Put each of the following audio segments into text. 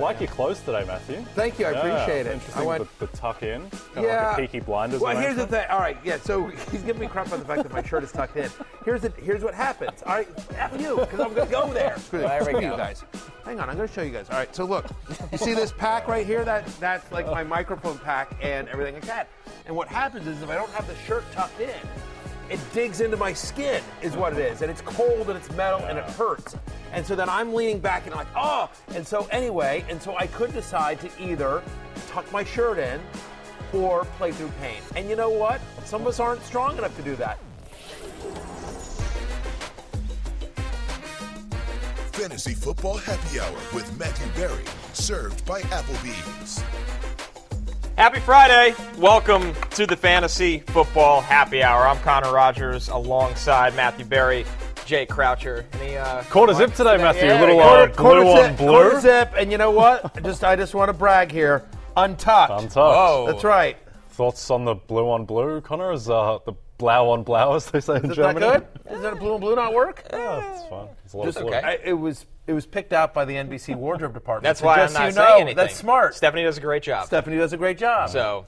Like your clothes today, Matthew. Thank you, I Yeah, appreciate it. Interesting, I went- the, the tuck in, kind of like a Peaky Blinders. Well, here's the arrangement. thing. All right, yeah. So he's giving me crap on the fact that my shirt is tucked in. Here's the, here's what happens. All right, F you, because I'm gonna go there. Screw There we screw go. you guys. Hang on, I'm gonna show you guys. All right, so look, you see this pack right here? That that's like my microphone pack and everything like that. And what happens is if I don't have the shirt tucked in, it digs into my skin, is what it is, and it's cold and it's metal and it hurts. And so then I'm leaning back and I'm like, oh. And so anyway, and so I could decide to either tuck my shirt in or play through pain. And you know what? Some of us aren't strong enough to do that. Fantasy Football Happy Hour with Matthew Berry, served by Applebee's. Happy Friday! Welcome to the Fantasy Football Happy Hour. I'm Connor Rogers alongside Matthew Berry, Jay Croucher. Any, uh, Quarter zip remarks today, Matthew. Yeah, a little quarter- uh, blue on zip, blue. quarter zip, and you know what? just I just want to brag here. Untucked. Untucked. Whoa. That's right. Thoughts on the blue on blue, Connor? Is uh, the blau on blau, as they say in Is that good? Is that a blue on blue not work? Yeah, it's fine. It's a lot Just of blue. okay. I, it was it was picked out by the NBC wardrobe department. That's So why just I'm not so you saying anything. That's smart. Stephanie does a great job. Stephanie does a great job. So,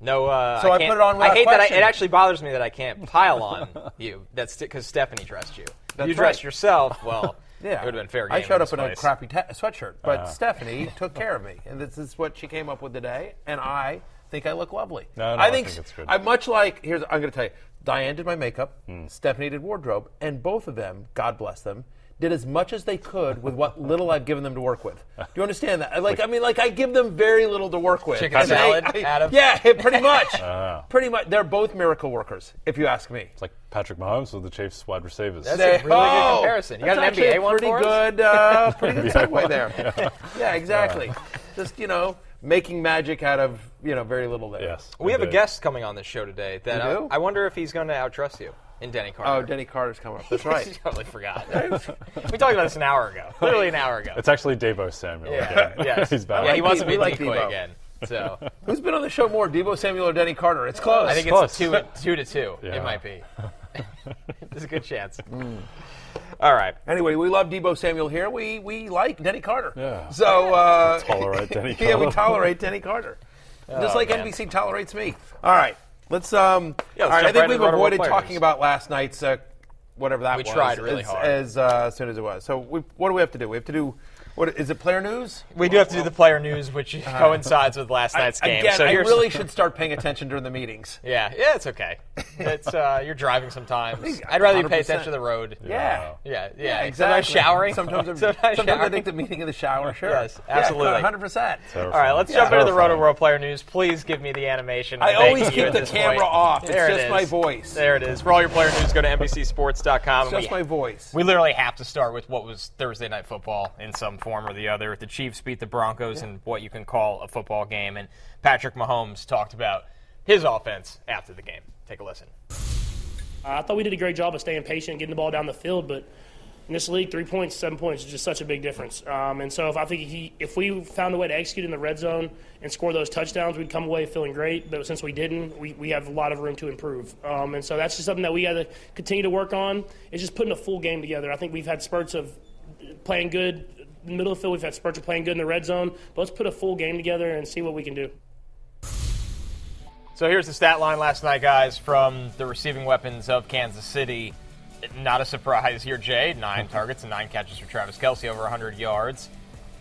no. Uh, So I can't- put it on I without hate that. I, it actually bothers me that I can't pile on you. That's because Stephanie dressed you. That's you dressed right. yourself. Well, yeah, it would have been fair game. I showed up this in a crappy ta- sweatshirt, but Stephanie took care of me, and this is what she came up with today. And I think I look lovely. No, no, I I think, think it's good. I much like. Here's I'm going to tell you. Diane did my makeup. Hmm. Stephanie did wardrobe, and both of them, God bless them, did as much as they could with what little I've given them to work with. Do you understand that? Like, I mean, like I give them very little to work with. Chicken And they- salad, I- Adam? Yeah, pretty much. Ah. Pretty much. They're both miracle workers, if you ask me. It's like Patrick Mahomes with the Chiefs wide receivers. That's They- a really good oh, comparison. You that's got an actually NBA a one pretty for us? good, uh, pretty good segue there. Yeah, exactly. Just you know, making magic out of you know very little there. yes. We have a guest coming on this show today. That I. I wonder if he's going to outtrust you in Denny Carter. Oh, Denny Carter's coming up. That's right. I right. totally forgot. we talked about this an hour ago. Literally an hour ago. It's actually Deebo Samuel yeah, again. yes. He's back. Yeah, he wants to be like decoy Deebo. again. So Who's been on the show more, Deebo Samuel or Denny Carter? It's close. I think close. it's two, two to two. Yeah. It might be. There's a good chance. Mm. All right. Anyway, we love Deebo Samuel here. We we like Denny Carter. Yeah. So uh, Tolerate Denny yeah, we tolerate Denny Carter. Just Oh, like man. NBC tolerates me. All right, let's. Um, Yeah, let's all right, I think right we've avoided Players. talking about last night's uh, whatever that We was. tried really as, hard. as, uh, soon as it was. So we, what do we have to do? We have to do. What is it? Player news? We do have to do the player news, which coincides with last night's game. Again, so I here's, really should start paying attention during the meetings. Yeah, yeah, it's okay. It's uh, you're driving sometimes. I'd rather you pay 100%. attention to the road. Yeah. Yeah, yeah. exactly. Sometimes showering. Sometimes, I'm, Sometimes sometimes I showering. think the meeting in the shower. Sure. Yes, absolutely. hundred percent. All right, let's jump into the Rotoworld Player News. Please give me the animation. I I'm begging always you keep at the this camera point. off. It's There it just is. my voice. There it is. For all your player news, go to NBCSports.com. It's just We- my voice. We literally have to start with what was Thursday night football in some form or the other. The Chiefs beat the Broncos in what you can call a football game, and Patrick Mahomes talked about his offense after the game. Take a listen. I thought we did a great job of staying patient, getting the ball down the field, but in this league, three points, seven points is just such a big difference. Um, and so if I think he, if we found a way to execute in the red zone and score those touchdowns, we'd come away feeling great. But since we didn't, we, we have a lot of room to improve. Um, and so that's just something that we got to continue to work on. Is just putting a full game together. I think we've had spurts of playing good in the middle of the field. We've had spurts of playing good in the red zone. But let's put a full game together and see what we can do. So here's the stat line last night, guys, from the receiving weapons of Kansas City. Not a surprise here, Jay. Nine targets and nine catches for Travis Kelce, over 100 yards.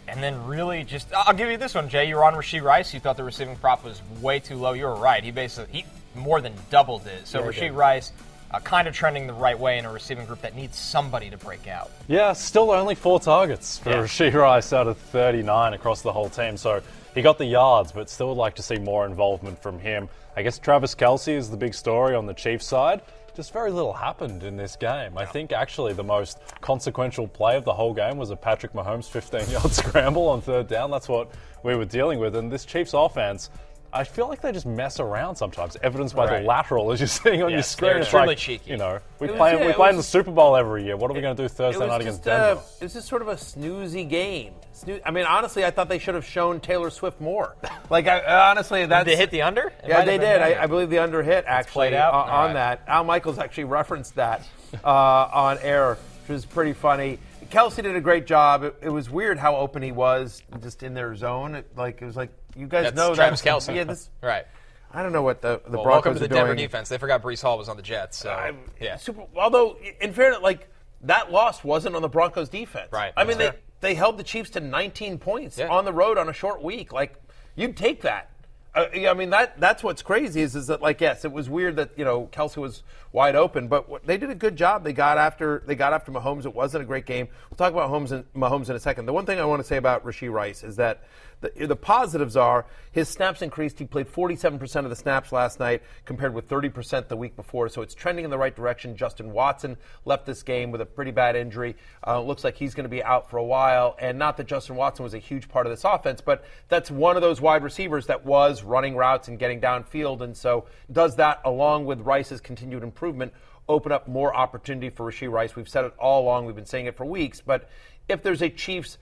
And then really just, I'll give you this one, Jay. You were on Rashee Rice. You thought the receiving prop was way too low. You were right. He basically, he more than doubled it. So Yeah, Rashee. Rice uh, kind of trending the right way in a receiving group that needs somebody to break out. Yeah, still only four targets for Yeah. Rashee Rice out of 39 across the whole team. So he got the yards, but still would like to see more involvement from him. I guess Travis Kelce is the big story on the Chiefs side. Just very little happened in this game. I think actually the most consequential play of the whole game was a Patrick Mahomes 15 yard scramble on third down. That's what we were dealing with. And this Chiefs offense, I feel like they just mess around sometimes, evidenced by Right. the lateral as you're seeing on your screen. It's extremely like, cheeky. You know, we It was- play, yeah, we it play in the Super Bowl every year. What are we going to do Thursday was night against just, uh, Denver? it was just sort of a snoozy game. Snoo- I mean, honestly, I thought they should have shown Taylor Swift more. Like, I, honestly, that's Did they hit the under? It Yeah, they did. I. I believe the under hit actually played out? on, on right. that. Al Michaels actually referenced that uh, on air, which was pretty funny. Kelce did a great job. It, it was weird how open he was, just in their zone. It, like it was like you guys That's know Travis that's- Kelce. Yeah, this, Right. I don't know what the the Well, Broncos welcome to the are Denver doing. defense. They forgot Breece Hall was on the Jets. So yeah. Super, although, in fairness, like that loss wasn't on the Broncos defense. Right, I mean, that's they fair. they held the Chiefs to 19 points Yeah. on the road on a short week. Like you'd take that. Uh, I mean that that's what's crazy is is that like yes, it was weird that you know Kelce was wide open, but what, they did a good job. They got after they got after Mahomes. It wasn't a great game. We'll talk about Mahomes in, Mahomes in a second. The one thing I want to say about Rashee Rice is that the, the positives are his snaps increased. He played 47% of the snaps last night compared with 30% the week before. So it's trending in the right direction. Justin Watson left this game with a pretty bad injury. Uh, looks like he's going to be out for a while. And not that Justin Watson was a huge part of this offense, but that's one of those wide receivers that was running routes and getting downfield. And so does that along with Rice's continued improvement open up more opportunity for Rashee Rice. We've said it all along. We've been saying it for weeks. But if there's a Chiefs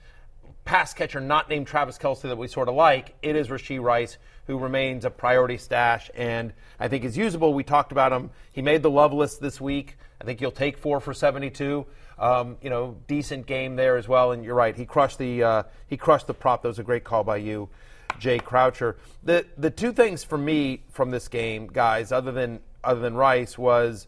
pass catcher not named Travis Kelce that we sort of like, it is Rashee Rice, who remains a priority stash and I think is usable. We talked about him. He made the love list this week. I think he'll take four for 72. Um, you know, decent game there as well. And you're right, he crushed the uh, he crushed the prop. That was a great call by you, Jay Croucher. The the two things for me from this game, guys, other than other than Rice, was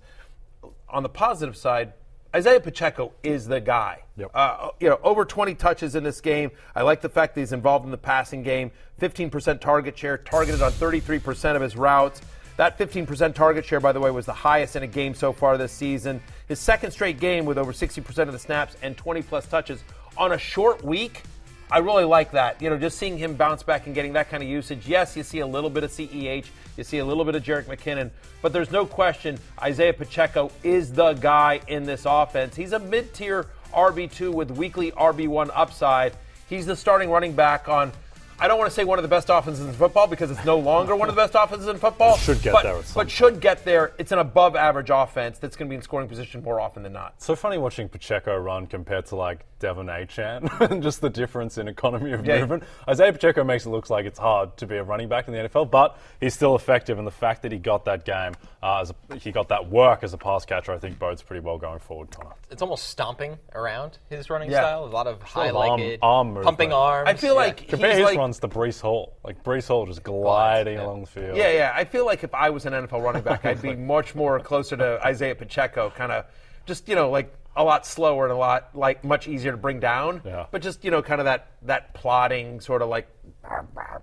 on the positive side, Isaiah Pacheco is the guy. Yep. Uh, you know, over 20 touches in this game. I like the fact that he's involved in the passing game. 15% target share, targeted on 33% of his routes. That 15% target share, by the way, was the highest in a game so far this season. His second straight game with over 60% of the snaps and 20 plus touches on a short week. I really like that. You know, just seeing him bounce back and getting that kind of usage. Yes, you see a little bit of CEH, you see a little bit of Jerick McKinnon, but there's no question Isaiah Pacheco is the guy in this offense. He's a mid tier RB2 with weekly RB1 upside. He's the starting running back on. I don't want to say one of the best offenses in football because it's no longer one of the best offenses in football. Should get but, there at some but should get there. It's an above average offense that's going to be in scoring position more often than not. So funny watching Pacheco run compared to like De'Von Achane and just the difference in economy of Yeah. movement. Isaiah Pacheco makes it look like it's hard to be a running back in the NFL, but he's still effective. And the fact that he got that game, uh, as a, he got that work as a pass catcher, I think bodes pretty well going forward, Connor. It's almost stomping around his running Yeah. style. A lot of high of arm- legged, arm pumping arms. I feel Yeah. like Compare he's his like, runs to Breece Hall. Like Breece Hall just gliding yeah. along the field. Yeah, yeah. I feel like if I was an NFL running back, I'd be much more closer to Isaiah Pacheco, kind of just you know like a lot slower and a lot like much easier to bring down. Yeah. But just you know kind of that that plodding sort of like.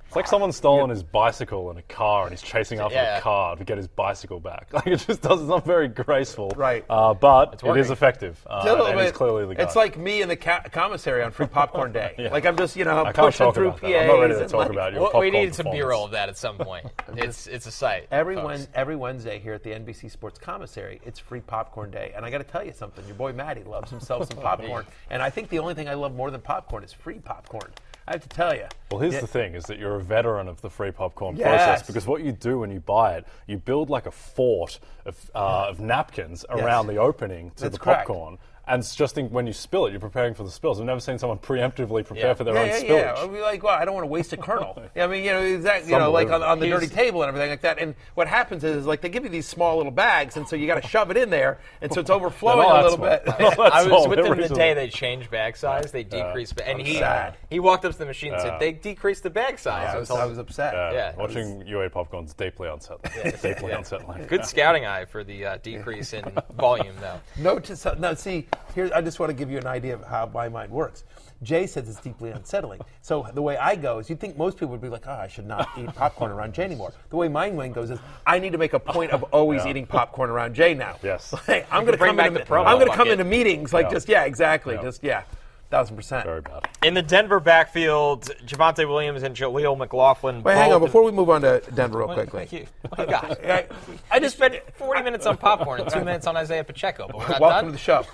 It's like someone's stolen his bicycle and a car and he's chasing after Yeah. the car to get his bicycle back. Like it just does. It's not very graceful. Right. Uh, but it is working. effective. Uh, It's a little and he's bit- clearly the guy. It's like me in the ca- commissary on Free Popcorn Day. Like I'm just you know I can't pushing talk through about PAs. that. I'm not ready to and, talk like, about your Well, we needed some performance. B-roll of that at some point. it's it's a sight. Every, folks. Every Wednesday here at the NBC Sports Commissary, it's free popcorn day. And I got to tell you something. Your boy Matty loves himself some popcorn. and I think the only thing I love more than popcorn is free popcorn. I have to tell you. Well, here's Yeah. the thing: is that you're a veteran of the free popcorn Yes. process because what you do when you buy it, you build like a fort of, uh, of napkins around the opening to That's the correct. Popcorn. And it's just think when you spill it, you're preparing for the spills. I've never seen someone preemptively prepare Yeah. for their yeah, own yeah, spillage. yeah. I'd be like, well, I don't want to waste a kernel. I mean, you know, exactly. You know, like on, on the Here's- dirty table and everything like that. And what happens is, like, they give you these small little bags, and so you got to shove it in there, and so it's overflowing a little that bit. small. Not that I was with them the day they changed bag size. They decreased, ba- and I'm he sad. he walked up to the machine and said they decreased the bag size. I I was, was I was upset. Yeah, Yeah. watching you eat popcorn's deeply unsettling. deeply unsettling. Good scouting eye for the uh, decrease in volume, though. No, to no. See, here I just want to give you an idea of how my mind works. Jay says it's deeply unsettling. So the way I go is, you'd think most people would be like, "Oh, I should not eat popcorn around Jay anymore." The way my mind goes is, I need to make a point of always Yeah. eating popcorn around Jay now. Yes. Like, I'm going to come into I'm to come into meetings like Yeah. just yeah, exactly, Yeah. just yeah, thousand percent. Very bad. In the Denver backfield, Javonte Williams and Jaleel McLaughlin. Wait, hang on. Before we move on to Denver, real What- quickly. what you, what you? I, I just spent 40 minutes on popcorn and two minutes on Isaiah Pacheco, but we're not Welcome done. to the show.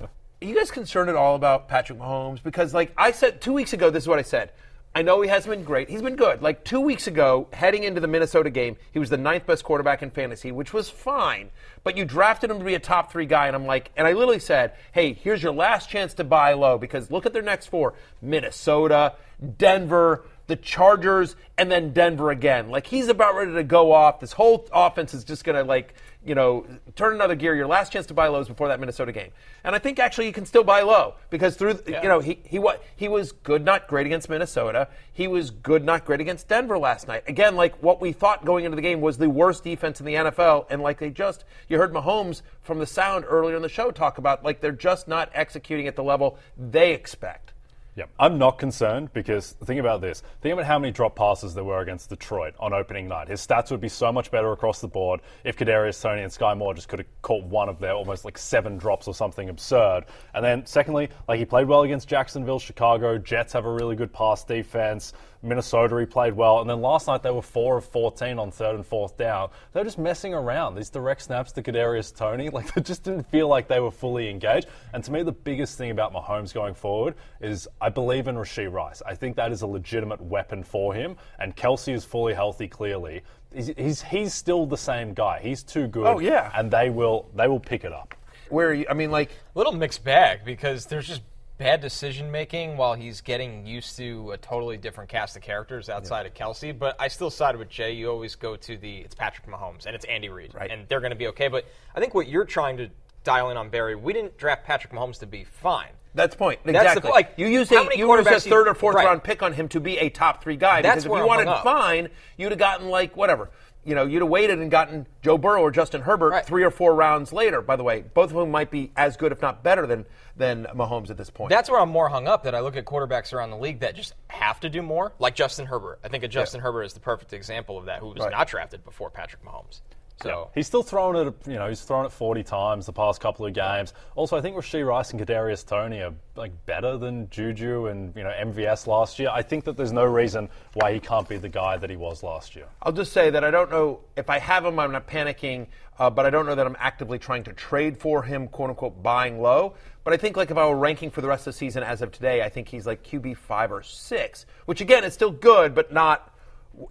Are you guys concerned at all about Patrick Mahomes? Because, like I said two weeks ago, this is what I said. I know he hasn't been great. He's been good. Like two weeks ago, heading into the Minnesota game, he was the ninth best quarterback in fantasy, which was fine. But you drafted him to be a top three guy, and I'm like, and I literally said, hey, here's your last chance to buy low because look at their next four Minnesota, Denver, the Chargers, and then Denver again. Like he's about ready to go off. This whole offense is just going to like you know turn another gear. Your last chance to buy lows before that Minnesota game, and I think actually you can still buy low because through you know he he what he was good, not great against Minnesota. He was good, not great against Denver last night. Again, like what we thought going into the game was the worst defense in the NFL, and like they just you heard Mahomes from the sound earlier in the show talk about like they're just not executing at the level they expect. Yep. I'm not concerned because think about this. Think about how many drop passes there were against Detroit on opening night. His stats would be so much better across the board if Kadarius Toney and Skyy Moore just could have caught one of their almost like seven drops or something absurd. And then secondly, like he played well against Jacksonville, Chicago. Jets have a really good pass defense. Minnesota, he played well. And then last night, they were 4 of 14 on third and fourth down. They were just messing around. These direct snaps to Kadarius Toney, like, they just didn't feel like they were fully engaged. And to me, the biggest thing about Mahomes going forward is I believe in Rashee Rice. I think that is a legitimate weapon for him. And Kelce is fully healthy, clearly. He's, he's, he's still the same guy. He's too good. Oh, yeah. And they will, they will pick it up. Where are you, I mean, like a little mixed bag because there's just bad decision making while he's getting used to a totally different cast of characters outside of Kelce. But I still side with Jay. You always go to the it's Patrick Mahomes and it's Andy Reid, Right. and they're going to be okay. But I think what you're trying to dial in on Barry, we didn't draft Patrick Mahomes to be fine. That's the point. That's the Exactly. point. Like, you used a, you used a third or fourth right. round pick on him to be a top three guy. That's because if you I'm wanted fine, you'd have gotten like whatever. You know, you'd have waited and gotten Joe Burrow or Justin Herbert Right. three or four rounds later. By the way, both of whom might be as good, if not better, than than Mahomes at this point. That's where I'm more hung up. That I look at quarterbacks around the league that just have to do more, like Justin Herbert. I think a Justin Herbert is the perfect example of that, who was Right. not drafted before Patrick Mahomes. So He's still thrown it, you know, he's thrown it 40 times the past couple of games. Also, I think Rashee Rice and Kadarius Toney are like better than Juju and you know MVS last year. I think that there's no reason why he can't be the guy that he was last year. I'll just say that I don't know if I have him. I'm not panicking, uh, but I don't know that I'm actively trying to trade for him, quote unquote, buying low. But I think like if I were ranking for the rest of the season as of today, I think he's like QB five or six, which again is still good, but not.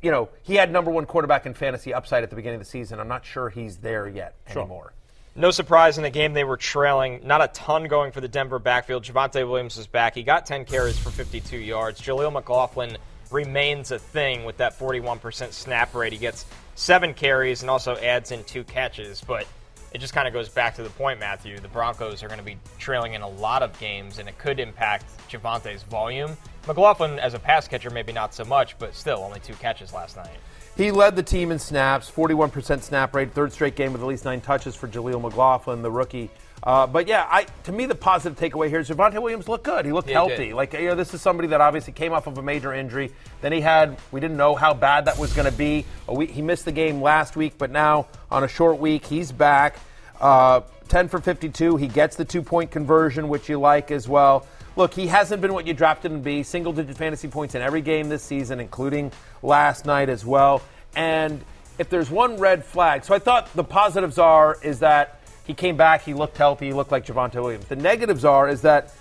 You know, he had number one quarterback in fantasy upside at the beginning of the season. I'm not sure he's there yet anymore. No surprise in the game they were trailing. Not a ton going for the Denver backfield. Javonte Williams was back. He got 10 carries for 52 yards. Jaleel McLaughlin remains a thing with that 41% snap rate. He gets seven carries and also adds in two catches. But it just kind of goes back to the point, Matthew. The Broncos are going to be trailing in a lot of games, and it could impact Javonte's volume. McLaughlin, as a pass catcher, maybe not so much, but still only two catches last night. He led the team in snaps, 41% snap rate, third straight game with at least nine touches for Jaleel McLaughlin, the rookie. Uh, but yeah, I, to me, the positive takeaway here is Javonte Williams looked good. He looked he healthy. did. Like, you know, this is somebody that obviously came off of a major injury. Then he had, we didn't know how bad that was going to be. A week, he missed the game last week, but now on a short week, he's back. Uh, 10 for 52. He gets the two point conversion, which you like as well. Look, he hasn't been what you drafted him to be. Single digit fantasy points in every game this season, including last night as well. And if there's one red flag, so I thought the positives are is that he came back, he looked healthy, he looked like Javonte Williams. The negatives are is that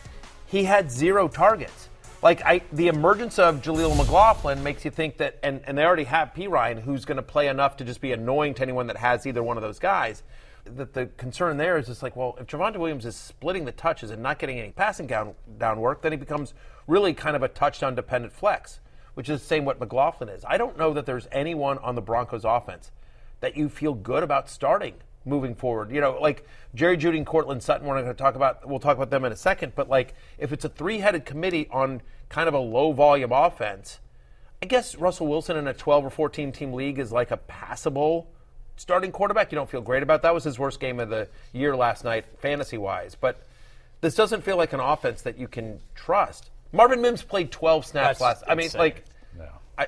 he had zero targets. Like I, the emergence of Jaleel McLaughlin makes you think that, and, and they already have P Ryan, who's going to play enough to just be annoying to anyone that has either one of those guys. That the concern there is just like, well, if Javonte Williams is splitting the touches and not getting any passing down down work, then he becomes really kind of a touchdown dependent flex, which is the same what McLaughlin is. I don't know that there's anyone on the Broncos offense that you feel good about starting moving forward. You know, like Jerry Jeudy and Courtland Sutton, we're not going to talk about, we'll talk about them in a second, but like if it's a three headed committee on kind of a low volume offense, I guess Russell Wilson in a 12 or 14 team league is like a passable starting quarterback. You don't feel great about that. was his worst game of the year last night, fantasy wise. But this doesn't feel like an offense that you can trust. Marvin Mims played 12 snaps That's last. I mean, insane. like, No. I,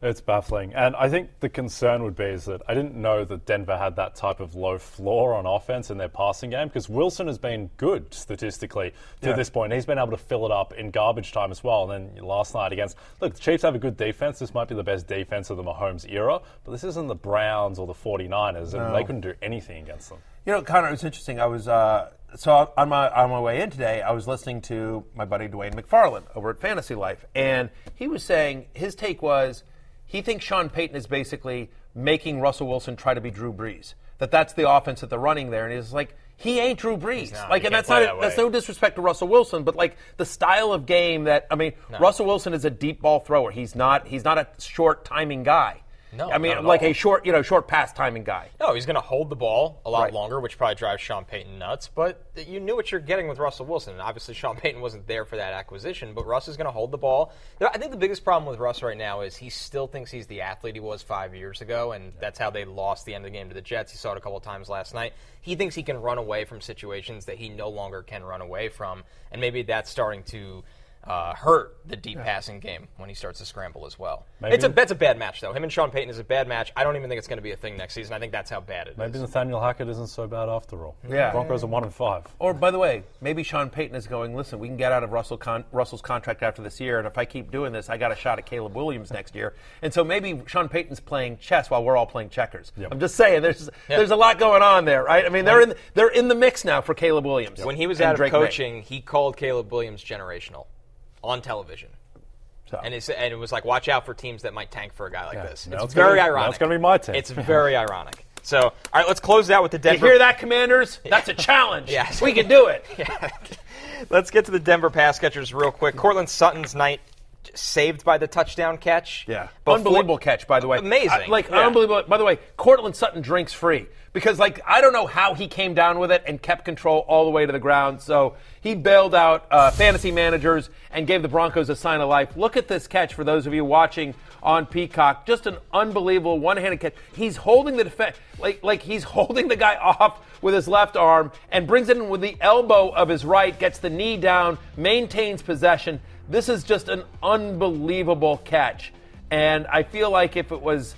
It's baffling. And I think the concern would be is that I didn't know that Denver had that type of low floor on offense in their passing game because Wilson has been good statistically to Yeah. this point. He's been able to fill it up in garbage time as well. And then last night against, look, the Chiefs have a good defense. This might be the best defense of the Mahomes era, but this isn't the Browns or the 49ers, and they couldn't do anything against them. You know, Connor, it was interesting. I was uh, so on my on my way in today. I was listening to my buddy Dwain McFarland over at Fantasy Life, and he was saying his take was he thinks Sean Payton is basically making Russell Wilson try to be Drew Brees. That that's the offense that they're running there, and he's like, he ain't Drew Brees. not. Like, and that's not that that's no disrespect to Russell Wilson, but like the style of game that I mean, Russell Wilson is a deep ball thrower. He's not he's not a short timing guy. No, I mean like all. a short you know short pass timing guy. No, he's going to hold the ball a lot Right. longer, which probably drives Sean Payton nuts. But you knew what you're getting with Russell Wilson. And obviously, Sean Payton wasn't there for that acquisition, but Russ is going to hold the ball. I think the biggest problem with Russ right now is he still thinks he's the athlete he was five years ago, and that's how they lost the end of the game to the Jets. He saw it a couple times last night. He thinks he can run away from situations that he no longer can run away from, and maybe that's starting to. Uh, hurt the deep passing game when he starts to scramble as well. Maybe- It's a that's a bad match though. Him and Sean Payton is a bad match. I don't even think it's going to be a thing next season. I think that's how bad it is. Maybe Nathaniel Hackett isn't so bad after all. Yeah. Broncos are one and five. Or by the way, maybe Sean Payton is going. Listen, we can get out of Russell con- Russell's contract after this year, and if I keep doing this, I got a shot at Caleb Williams next year. And so maybe Sean Payton's playing chess while we're all playing checkers. Yep. I'm just saying, there's there's a lot going on there, right? I mean, they're in they're in the mix now for Caleb Williams. When he was and out of Drake Maye. coaching, he called Caleb Williams generational on television. So- And, and it was like, watch out for teams that might tank for a guy like Yeah. this. Now It's, it's gonna very now ironic. it's gonna be my team. It's very ironic. So, all right, let's close out with the Denver. you hear that, Commanders? That's a challenge. Yes. we can do it. Let's get to the Denver pass catchers real quick. Courtland Sutton's night saved by the touchdown catch. Yeah, Before- unbelievable catch, by the way. Amazing. I- like Yeah. unbelievable. By the way, Courtland Sutton drinks free because, like, I don't know how he came down with it and kept control all the way to the ground. So he bailed out uh, fantasy managers and gave the Broncos a sign of life. Look at this catch for those of you watching on Peacock. Just an unbelievable one-handed catch. He's holding the defense, like, like he's holding the guy off with his left arm and brings it in with the elbow of his right, gets the knee down, maintains possession. This is just an unbelievable catch. And I feel like if it was,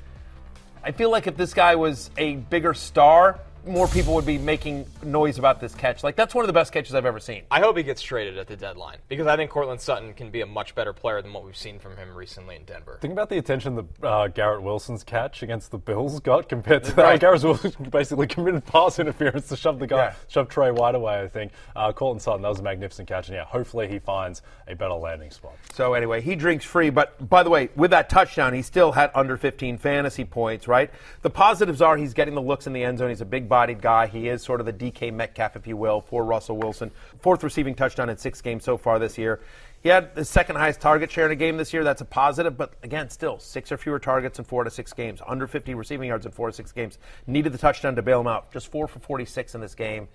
I feel like if this guy was a bigger star, more people would be making noise about this catch. Like that's one of the best catches I've ever seen. I hope he gets traded at the deadline because I think Courtland Sutton can be a much better player than what we've seen from him recently in Denver. Think about the attention that uh, Garrett Wilson's catch against the Bills got compared to Right. that. Garrett Wilson basically committed pass interference to shove the guy, Yeah. shove Trey White away. I think. Uh, Courtland Sutton, that was a magnificent catch, and yeah, hopefully he finds a better landing spot. So anyway, he drinks free. But by the way, with that touchdown, he still had under 15 fantasy points. Right. The positives are he's getting the looks in the end zone. He's a big-bodied guy. He is sort of the DK Metcalf, if you will, for Russell Wilson. Fourth receiving touchdown in six games so far this year. He had the second highest target share in a game this year. That's a positive, but again, still six or fewer targets in four to six games. Under 50 receiving yards in four to six games. Needed the touchdown to bail him out. Just four for 46 in this game.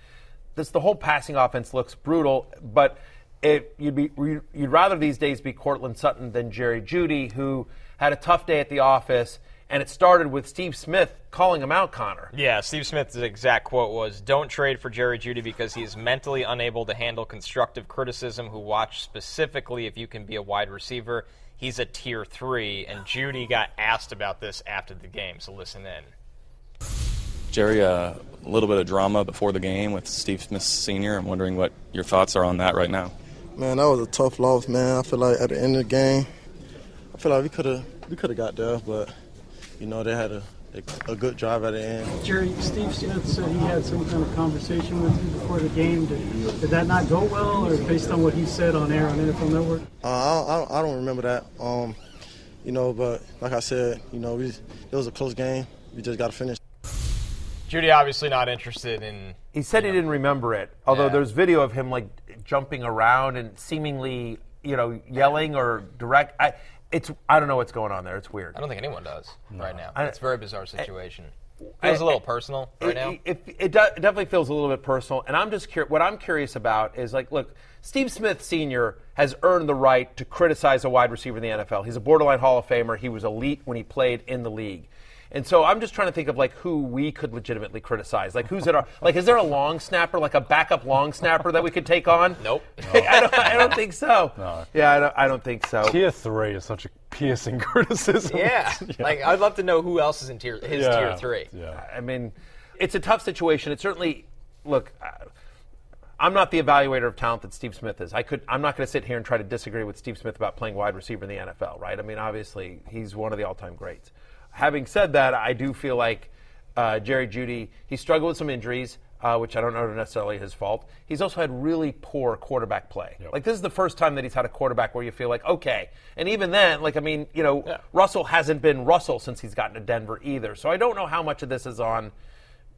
This the whole passing offense looks brutal, but it, you'd be you'd rather these days be Courtland Sutton than Jerry Jeudy, who had a tough day at the office, and it started with Steve Smith calling him out, Connor. Yeah, Steve Smith's exact quote was Don't trade for Jerry Jeudy because he is mentally unable to handle constructive criticism, who watch specifically if you can be a wide receiver. He's a tier three, and Jeudy got asked about this after the game, so listen in. Jerry, uh, a little bit of drama before the game with Steve Smith Sr. I'm wondering what your thoughts are on that right now. Man, that was a tough loss, man. I feel like at the end of the game, I feel like we could have we could have got there, but you know they had a, a, a good drive at the end. Jerry, Steve Smith said he had some kind of conversation with you before the game. Did, did that not go well, or based on what he said on air on NFL Network? Uh, I, I, don't- I don't remember that, um, you know, but like I said, you know, we, it was a close game. We just got to finish. Jeudy obviously not interested in. He said he didn't remember it, although Yeah. there's video of him like jumping around and seemingly, you know, yelling or direct. I, it's I don't know what's going on there. It's weird. I don't think anyone does right now. I- It's a very bizarre situation. It Feels a little personal right it, now. It, it, it definitely feels a little bit personal, and I'm just curious. What I'm curious about is like, look, Steve Smith Sr. has earned the right to criticize a wide receiver in the NFL. He's a borderline Hall of Famer. He was elite when he played in the league. And so I'm just trying to think of like who we could legitimately criticize. Like who's at our like is there a long snapper, like a backup long snapper that we could take on? Nope. I, don't, I don't think so. No. Yeah, I don't, I don't think so. Tier three is such a piercing criticism. yeah. like I'd love to know who else is in tier his Yeah. tier three. Yeah. I mean, it's a tough situation. It certainly look. uh, I'm not the evaluator of talent that Steve Smith is. I could. I'm not going to sit here and try to disagree with Steve Smith about playing wide receiver in the NFL. Right? I mean, obviously, he's one of the all-time greats. Having said that, I do feel like uh, Jerry Jeudy. He struggled with some injuries. Uh, which I don't know are necessarily his fault. He's also had really poor quarterback play. Like this is the first time that he's had a quarterback where you feel like okay, and even then, like I mean, you know, Yeah. Russell hasn't been Russell since he's gotten to Denver either. So I don't know how much of this is on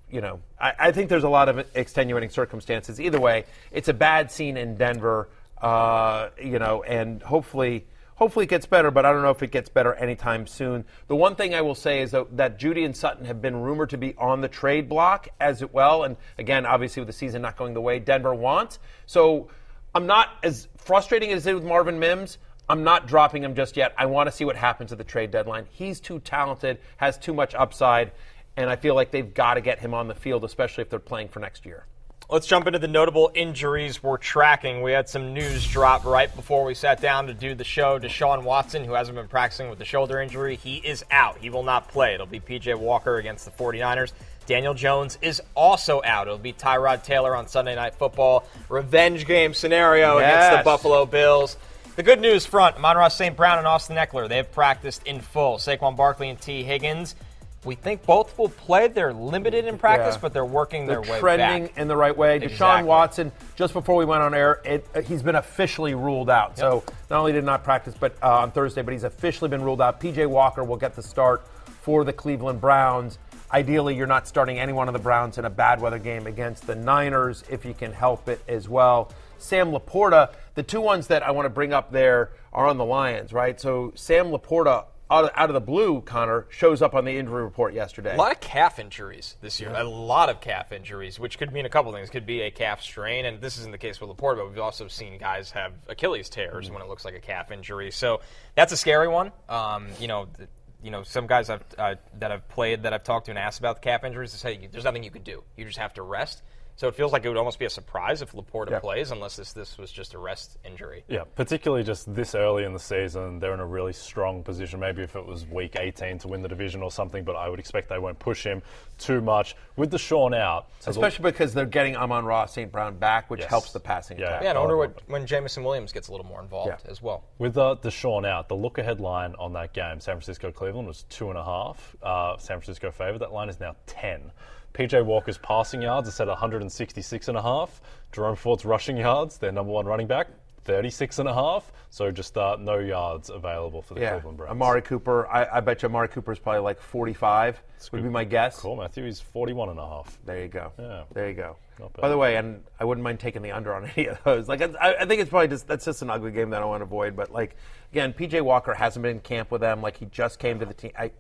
you know, I, I think there's a lot of extenuating circumstances. Either way, it's a bad scene in Denver, uh, you know, and hopefully. Hopefully it gets better, but I don't know if it gets better anytime soon. The one thing I will say is that, Jeudy and Sutton have been rumored to be on the trade block as well. And again, obviously with the season not going the way Denver wants. So I'm not as frustrating as it is with Marvin Mims. I'm not dropping him just yet. I want to see what happens at the trade deadline. He's too talented, has too much upside, and I feel like they've got to get him on the field, especially if they're playing for next year. Let's jump into the notable injuries we're tracking. We had some news drop right before we sat down to do the show. Deshaun Watson, who hasn't been practicing with the shoulder injury, he is out. He will not play. It'll be PJ Walker against the 49ers. Daniel Jones is also out. It'll be Tyrod Taylor on Sunday Night Football. Revenge game scenario against the Buffalo Bills. The good news front, Amon-Ra St. Brown and Austin Ekeler, they have practiced in full. Saquon Barkley and Tee Higgins, we think both will play. They're limited in practice, Yeah. but they're working They're their way trending back. in the right way. Deshaun Watson, just before we went on air, it, uh, he's been officially ruled out. So not only did not practice, but uh, on Thursday, but he's officially been ruled out. PJ Walker will get the start for the Cleveland Browns. Ideally, you're not starting any one of the Browns in a bad weather game against the Niners if you can help it as well. Sam LaPorta, the two ones that I want to bring up there are on the Lions, right? So Sam LaPorta, out of, out of the blue, Connor, shows up on the injury report yesterday. A lot of calf injuries this year. A lot of calf injuries, which could mean a couple things. Could be a calf strain, and this isn't the case with LaPorta, but we've also seen guys have Achilles tears when it looks like a calf injury. So that's a scary one. Um, you know, th- you know, some guys I've, uh, that I've played that I've talked to and asked about the calf injuries, they say there's nothing you can do. You just have to rest. So it feels like it would almost be a surprise if LaPorta Yeah. plays, unless this this was just a rest injury. Yeah, particularly just this early in the season, they're in a really strong position. Maybe if it was week 18 to win the division or something, but I would expect they won't push him too much. With Deshaun out, so the- Especially because they're getting Amon-Ra St. Brown back, which Yes. helps the passing Yeah. attack. Yeah, and I wonder what, when Jameson Williams gets a little more involved Yeah. as well. With uh, Deshaun out, the look ahead line on that game, San Francisco Cleveland, was two and a half. Uh, San Francisco favored. That line is now 10. PJ Walker's passing yards are set at 166 and a half. Jerome Ford's rushing yards, their number one running back, 36 and a half. So just uh, no yards available for the Yeah, Cleveland Browns. Amari Cooper. I, I bet you Amari Cooper is probably like 45. Would be my guess. Cool, Matthew. He's 41 and a half. There you go. Yeah. There you go. By the way, and I wouldn't mind taking the under on any of those. Like, I, I think it's probably just that's just an ugly game that I want to avoid. But like, again, PJ Walker hasn't been in camp with them. Like, he just came to the team. I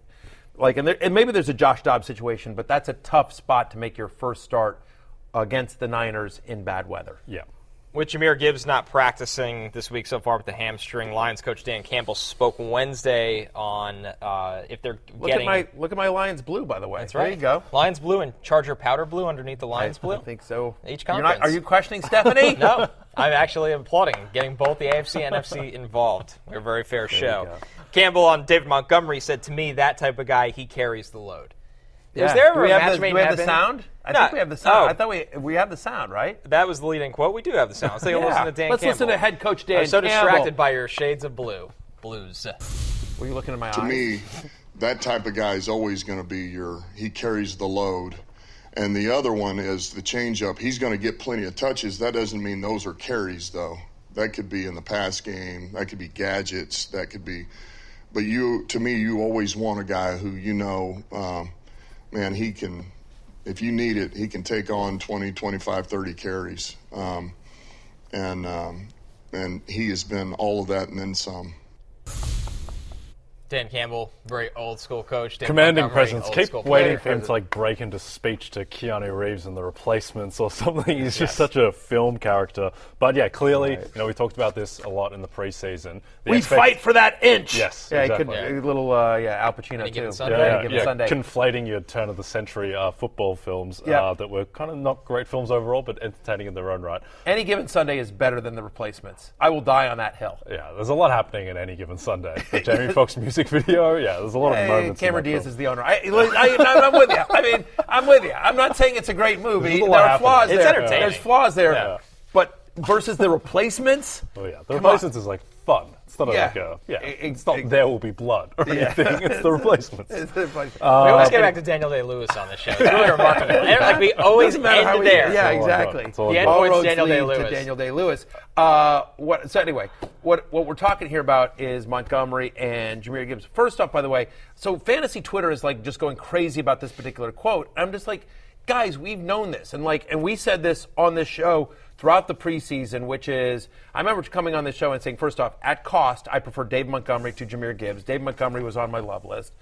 like, and, there, and maybe there's a Josh Dobbs situation, but that's a tough spot to make your first start against the Niners in bad weather. Yeah. With Jahmyr Gibbs not practicing this week so far with the hamstring, Lions coach Dan Campbell spoke Wednesday on uh, if they're Look getting. at my look at my Lions blue, by the way. that's right. There you go. Lions blue and Charger powder blue underneath the Lions I, blue. I think so. Each You're not, conference. are you questioning Stephanie? no, I'm actually applauding getting both the AFC and NFC involved. We're a very fair show. Campbell on David Montgomery said to me, that type of guy, he carries the load. Yeah. Is there do ever we a have match the, made do we in have the sound? I No. think we have the sound. Oh. I thought we we have the sound, right? That was the leading quote. We do have the sound. Let's take a Yeah. listen to Dan Let's Campbell. listen to head coach Dan I'm so Campbell. distracted by your shades of blue. Blues. Were you looking at my to eyes? To me, that type of guy is always going to be your. He carries the load, and the other one is the changeup. He's going to get plenty of touches. That doesn't mean those are carries, though. That could be in the pass game. That could be gadgets. That could be. But you, to me, you always want a guy who you know, um, man, he can. If you need it, he can take on 20, 25, 30 carries. Um, and um, and he has been all of that and then some. Dan Campbell, very old school coach. Dan Commanding Montgomery, presence. Keep waiting for him to like break into speech to Keanu Reeves and the replacements or something. He's just such a film character. But yeah, clearly, you know, we talked about this a lot in the preseason. The We expect- fight for that inch. Yes, Yeah, exactly. he could a little uh, yeah Al Pacino Any too. Sunday. Yeah, Any yeah, yeah. Sunday. conflating your turn of the century uh, football films Yeah. uh, that were kind of not great films overall, but entertaining in their own right. Any given Sunday is better than the replacements. I will die on that hill. Yeah, there's a lot happening in any given Sunday. The Jamie Foxx music video, yeah, there's a lot of moments. Cameron Diaz film. is the owner. I, I, am with you. I mean, I'm with you. I'm not saying it's a great movie. There's a There are happening. flaws It's there. entertaining. There's flaws there. But versus the replacements, Oh yeah, the Come on. replacements is like fun. It's not Yeah. like a yeah. Ex- It's not ex- there will be blood or Yeah. anything. It's the replacements. It's the replacements. we always get Uh, back to Daniel Day Lewis on this show. It's really remarkable. And, like we always end how we- there. Yeah, all exactly. That's all The end point's Daniel Day-Lewis. to Daniel Day Lewis. Uh, what? So anyway, what what we're talking here about is Montgomery and Jahmyr Gibbs. First off, by the way, so fantasy Twitter is like just going crazy about this particular quote. I'm just like, guys, we've known this, and like, and we said this on this show throughout the preseason, which is, I remember coming on the show and saying, first off, at cost, I prefer Dave Montgomery to Jahmyr Gibbs. Dave Montgomery was on my love list.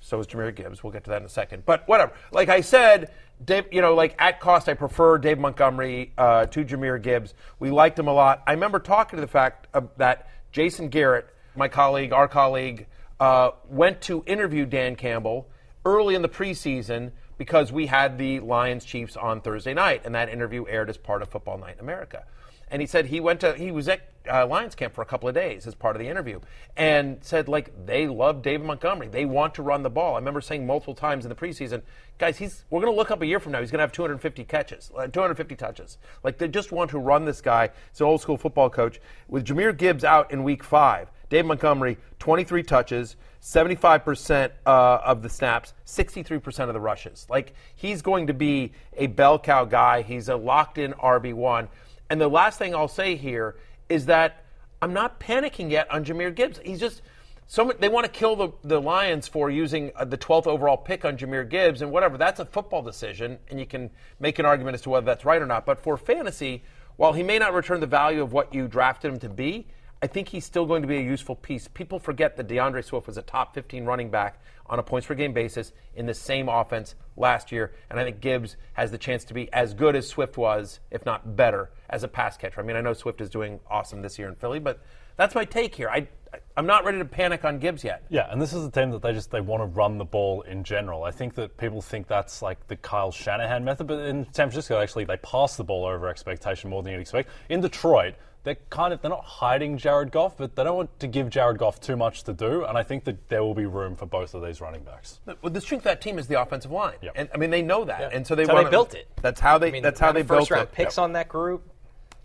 So was Jahmyr Gibbs. We'll get to that in a second. But whatever. Like I said, Dave, you know, like at cost, I prefer Dave Montgomery uh, to Jahmyr Gibbs. We liked him a lot. I remember talking to the fact that Jason Garrett, my colleague, our colleague, uh, went to interview Dan Campbell early in the preseason because we had the Lions Chiefs on Thursday night, and that interview aired as part of Football Night in America. And he said he went to he was at uh, Lions camp for a couple of days as part of the interview, and said like they love David Montgomery. They want to run the ball. I remember saying multiple times in the preseason, guys, he's we're going to look up a year from now. He's going to have 250 catches, uh, 250 touches. Like they just want to run this guy. It's an old school football coach. With Jahmyr Gibbs out in week five, Dave Montgomery 23 touches. 75% uh, of the snaps, 63% of the rushes. Like, he's going to be a bell cow guy. He's a locked in RB1. And the last thing I'll say here is that I'm not panicking yet on Jahmyr Gibbs. He's just. So they want to kill the, the Lions for using uh, the 12th overall pick on Jahmyr Gibbs and whatever. That's a football decision, and you can make an argument as to whether that's right or not. But for fantasy, while he may not return the value of what you drafted him to be, I think he's still going to be a useful piece. People forget that D'Andre Swift was a top 15 running back on a points per game basis in the same offense last year, and I think Gibbs has the chance to be as good as Swift was, if not better, as a pass catcher. I mean, I know Swift is doing awesome this year in Philly, but that's my take here. I, I'm not ready to panic on Gibbs yet. Yeah, and this is a team that they just they want to run the ball in general. I think that people think that's like the Kyle Shanahan method, but in San Francisco, actually, they pass the ball over expectation more than you'd expect. In Detroit, they're kind of they're not hiding Jared Goff, but they don't want to give Jared Goff too much to do, and I think that there will be room for both of these running backs. Well, the strength of that team is the offensive line, Yep. and I mean they know that, Yeah. and so they That's how they built it. That's how they. I mean, that's how they built first round it. picks on that group.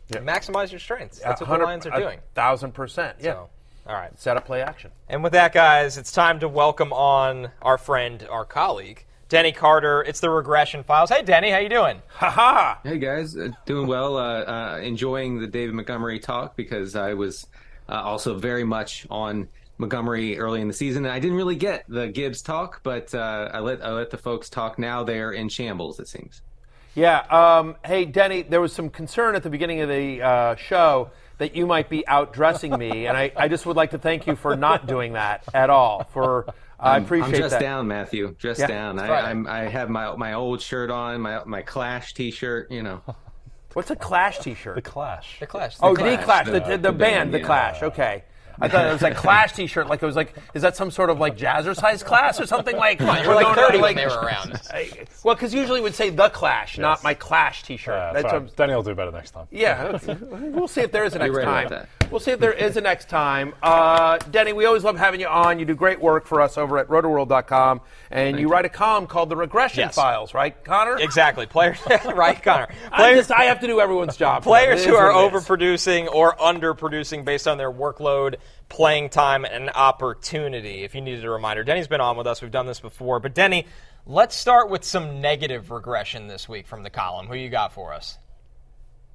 Maximize your strengths. That's what the 100 Lions are a doing. thousand percent. Yeah. So, all right. Set up play action. And with that, guys, it's time to welcome on our friend, our colleague, Denny Carter. It's the Regression Files. Hey, Denny, how you doing? Ha ha! Hey guys, uh, doing well. Uh, uh, enjoying the David Montgomery talk because I was uh, also very much on Montgomery early in the season, and I didn't really get the Gibbs talk, but uh, I let I let the folks talk. Now they're in shambles. It seems. Yeah. Um, hey, Denny, there was some concern at the beginning of the uh, show that you might be outdressing me, and I, I just would like to thank you for not doing that at all. For I I'm- appreciate I'm dressed that. down, Matthew. Dressed Yeah, down. I, I'm, I have my my old shirt on, my my Clash T-shirt. You know. What's a Clash T-shirt? The Clash. The Clash. Oh, The the Clash, Clash, the, the- the, the band, band, the yeah. Clash. Okay. I thought it was like Clash T-shirt. Like it was like, is that some sort of like jazzercise class or something? Like, on, you were we're like going 30 when they were around. well, because usually it would say the Clash, not my Clash T-shirt. Yeah, That's that's what Danny will do better next time. Yeah, we'll see if there is a next time. We'll see if there is a next time. Uh, Denny, we always love having you on. You do great work for us over at rotoworld.com, and you, write a column called The Regression Yes. Files, right, Connor? Exactly. Players, right, Connor? I, Players, just, I have to do everyone's job. players who are what it is. overproducing or underproducing based on their workload, playing time, and opportunity. If you needed a reminder, Denny's been on with us. We've done this before. But, Denny, let's start with some negative regression this week from the column. Who you got for us?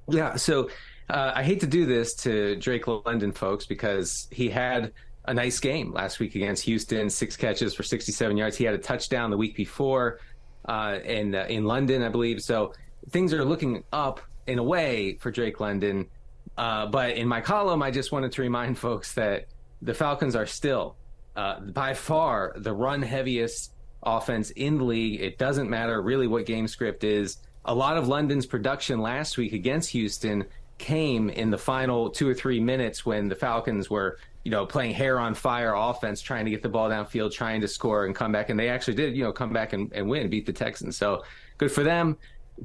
Yeah, so uh, I hate to do this to Drake London folks because he had a nice game last week against Houston, six catches for 67 yards. He had a touchdown the week before uh, in uh, in London, I believe. So things are looking up in a way for Drake London. Uh, but in my column, I just wanted to remind folks that the Falcons are still uh, by far the run heaviest offense in the league. It doesn't matter really what game script is. A lot of London's production last week against Houston came in the final two or three minutes when the Falcons were, you know, playing hair on fire offense, trying to get the ball downfield, trying to score and come back. And they actually did, you know, come back and, and win, beat the Texans. So good for them.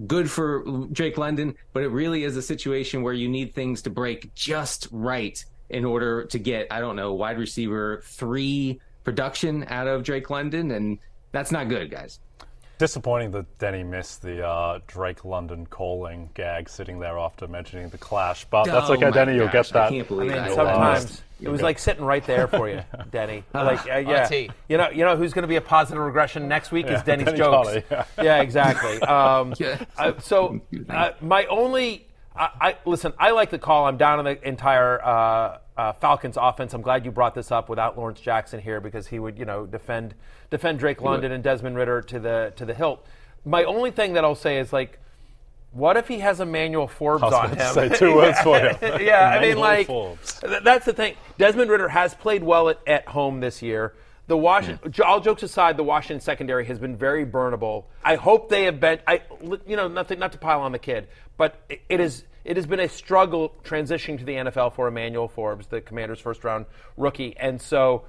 Good for Drake London, but it really is a situation where you need things to break just right in order to get, I don't know, wide receiver three production out of Drake London. And that's not good, guys. Disappointing that Denny missed the uh, Drake London calling gag sitting there after mentioning the Clash, but that's Oh okay, my Denny. You'll gosh, get that. I can't believe I mean, that. You'll, uh, sometimes it was like sitting right there for you, Denny. Like, uh, yeah, tee. you know, you know who's going to be a positive regression next week is Denny's Denny jokes. Colley, yeah. yeah, exactly. Um, Yeah. uh, so, uh, my only, I, I listen. I like the call. I'm down on the entire uh, uh, Falcons offense. I'm glad you brought this up without Lawrence Jackson here because he would, you know, defend defend Drake London and Desmond Ridder to the to the hilt. my only thing that I'll say is like, what if he has Emmanuel Forbes I was on him? say two words for you. yeah, I mean, like Forbes. that's the thing. Desmond Ridder has played well at, at home this year. The Washington, all jokes aside, the Washington secondary has been very burnable. I hope they have been. I, you know, nothing, not to pile on the kid, but it- it is. It has been a struggle transitioning to the NFL for Emmanuel Forbes, the Commanders' first round rookie, and so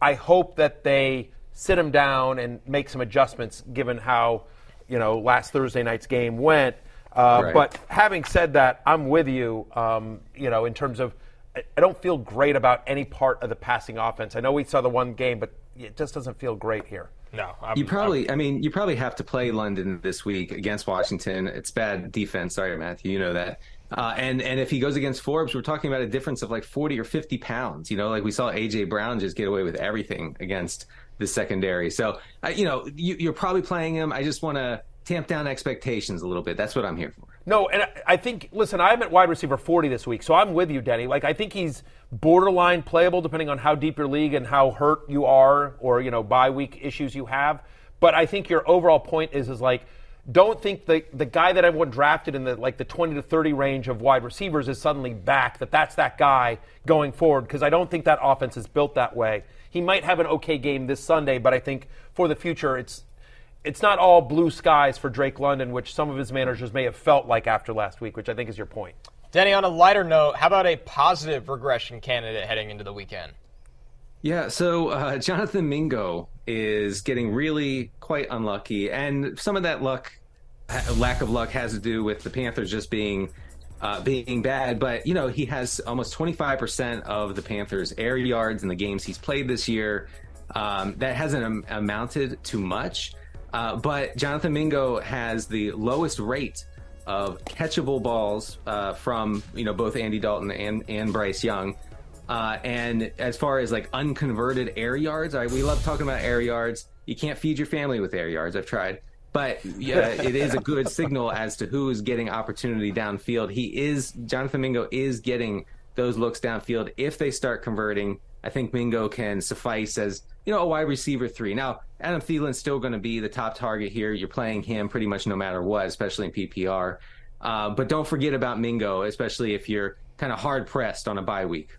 I hope that they sit him down and make some adjustments, given how you know last Thursday night's game went. Uh, Right. But having said that, I'm with you. Um, you know, in terms of, I I don't feel great about any part of the passing offense. I know we saw the one game, but it just doesn't feel great here. No, I'm, You probably, I mean, you probably have to play London this week against Washington. It's bad defense. Sorry, Matthew, you know that. Uh, and and if he goes against Forbes, we're talking about a difference of like forty or fifty pounds. You know, like we saw AJ Brown just get away with everything against the secondary. So, uh, you know, you, you're probably playing him. I just want to tamp down expectations a little bit. That's what I'm here for. No, and I- think, listen, I'm at wide receiver 40 this week, so I'm with you, Denny. Like, I think he's borderline playable depending on how deep your league and how hurt you are or, you know, bye week issues you have. But I think your overall point is, is like, don't think the, the guy that everyone drafted in the like the 20 to 30 range of wide receivers is suddenly back that that's that guy going forward because I don't think that offense is built that way. He might have an okay game this Sunday, but I think for the future it's it's not all blue skies for Drake London, which some of his managers may have felt like after last week, which I think is your point. Denny, on a lighter note, how about a positive regression candidate heading into the weekend? Yeah, so uh, Jonathan Mingo is getting really quite unlucky, and some of that luck, lack of luck, has to do with the Panthers just being uh, being bad. But you know, he has almost 25% of the Panthers' air yards in the games he's played this year. Um, that hasn't am- amounted to much, uh, but Jonathan Mingo has the lowest rate of catchable balls uh, from you know both Andy Dalton and and Bryce Young. Uh, and as far as like unconverted air yards, we love talking about air yards. You can't feed your family with air yards. I've tried, but yeah, it is a good signal as to who is getting opportunity downfield. He is Jonathan Mingo is getting those looks downfield. If they start converting, I think Mingo can suffice as you know a wide receiver three. Now Adam Thielen's still going to be the top target here. You're playing him pretty much no matter what, especially in PPR. Uh, but don't forget about Mingo, especially if you're kind of hard pressed on a bye week.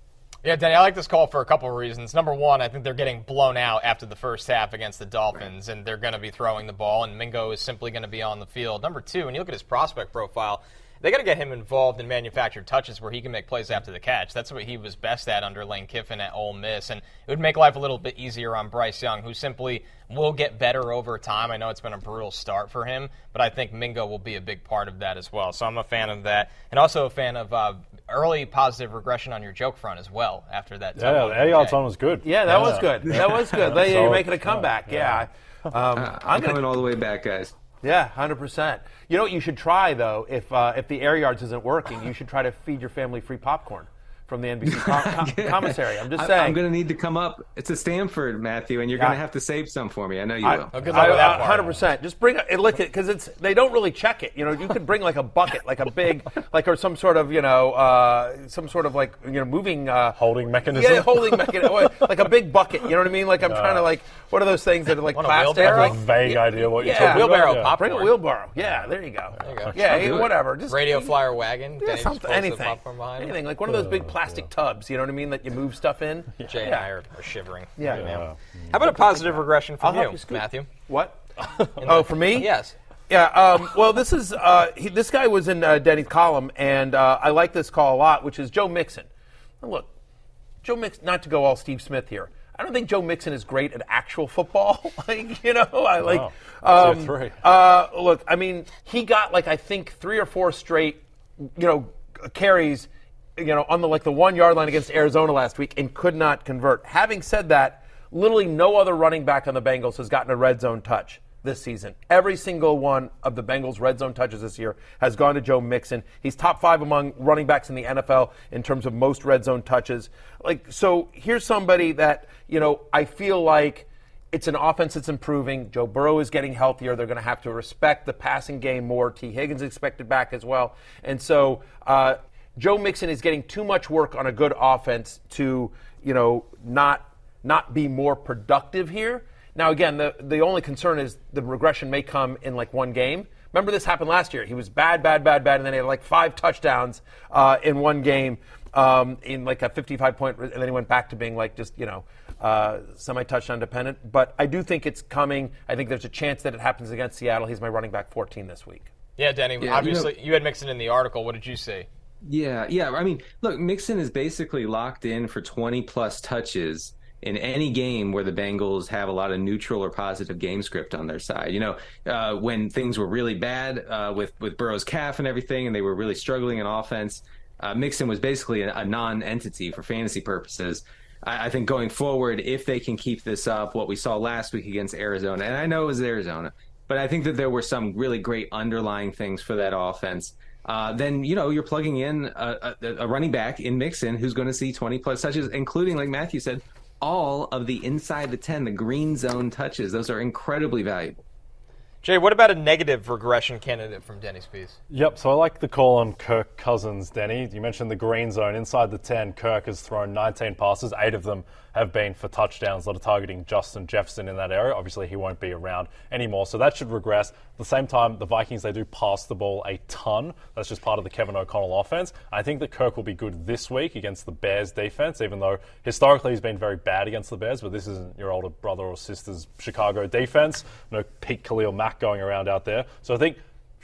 Yeah, Danny, I like this call for a couple of reasons. Number one, I think they're getting blown out after the first half against the Dolphins, and they're going to be throwing the ball, and Mingo is simply going to be on the field. Number two, when you look at his prospect profile, they got to get him involved in manufactured touches where he can make plays after the catch. That's what he was best at under Lane Kiffin at Ole Miss, and it would make life a little bit easier on Bryce Young, who simply will get better over time. I know it's been a brutal start for him, but I think Mingo will be a big part of that as well. So I'm a fan of that, and also a fan of uh, early positive regression on your joke front as well after that. Yeah, one the with air yards Jay. one was good. Yeah, that was good. That was good. You're making a comeback. Yeah. Um, I'm I'm coming gonna, all the way back, guys. Yeah, hundred percent. You know what you should try though, if uh, if the air yards isn't working, you should try to feed your family free popcorn from the NBC com- com- commissary. I'm just saying. I'm going to need to come up. It's a Stanford, Matthew, and you're Yeah. going to have to save some for me. I know you I- will. Good luck with. Hundred percent. Just bring it. Look at because it's they don't really check it. You know, you could bring like a bucket, like a big, like or some sort of you know, uh, some sort of like you know, moving uh, Holding mechanism. Yeah, holding mechanism, like a big bucket. You know what I mean? Like I'm trying to like what are those things that are like Want plastic? I have a vague idea what you're Yeah. talking Wheelbarrow about. pop- Bring a wheelbarrow. Yeah, there you go. you go. Yeah, hey, whatever. Just Radio flyer wagon. yeah, something, anything, popcorn behind him. anything like one of those big plastic tubs. You know what I mean? That you move stuff in. Jay and I are, are shivering. Yeah. right now. Yeah. How about a positive regression I'll from you, you. Matthew? What? oh, for me? Yes. Yeah. Um, well, this is uh, he, this guy was in uh, Denny's column, and uh, I like this call a lot, which is Joe Mixon. Now, look, Joe Mixon. Not to go all Steve Smith here. I don't think Joe Mixon is great at actual football. like you know, I like. Wow. Um, three. uh, look, I mean, he got like I think three or four straight, you know, carries, you know, on the like the one yard line against Arizona last week, and could not convert. Having said that, literally no other running back on the Bengals has gotten a red zone touch this season. Every single one of the Bengals' red zone touches this year has gone to Joe Mixon. He's top five among running backs in the NFL in terms of most red zone touches. Like, so here's somebody that you know I feel like it's an offense that's improving. Joe Burrow is getting healthier. They're going to have to respect the passing game more. Tee Higgins expected back as well. And so uh, Joe Mixon is getting too much work on a good offense to, you know, not not be more productive here. Now, again, the the only concern is the regression may come in like one game. Remember, this happened last year. He was bad, bad, bad, bad, and then he had like five touchdowns uh, in one game um, in like a 55 point, and then he went back to being like just you know uh, semi touchdown dependent. But I do think it's coming. I think there's a chance that it happens against Seattle. He's my running back 14 this week. Yeah, Danny. Yeah, you obviously, know- you, had Mixon in the article. What did you see? Yeah, yeah. I mean, look, Mixon is basically locked in for 20 plus touches in any game where the Bengals have a lot of neutral or positive game script on their side. You know, uh, when things were really bad uh, with with Burrow's calf and everything, and they were really struggling in offense, uh, Mixon was basically a, a non-entity for fantasy purposes. I, I think going forward, if they can keep this up, what we saw last week against Arizona, and I know it was Arizona, but I think that there were some really great underlying things for that offense. Uh, then you know you're plugging in a, a, a running back in Mixon who's going to see 20 plus touches, including like Matthew said, all of the inside the 10, the green zone touches. Those are incredibly valuable. Jay, what about a negative regression candidate from Denny Spees? Yep, so I like the call on Kirk Cousins, Denny. You mentioned the green zone. Inside the 10, Kirk has thrown 19 passes. Eight of them have been for touchdowns. A lot of targeting Justin Jefferson in that area. Obviously, he won't be around anymore, so that should regress. At the same time, the Vikings, they do pass the ball a ton. That's just part of the Kevin O'Connell offense. I think that Kirk will be good this week against the Bears defense, even though historically he's been very bad against the Bears, but this isn't your older brother or sister's Chicago defense. No Pete Khalil Mack going around out there. So I think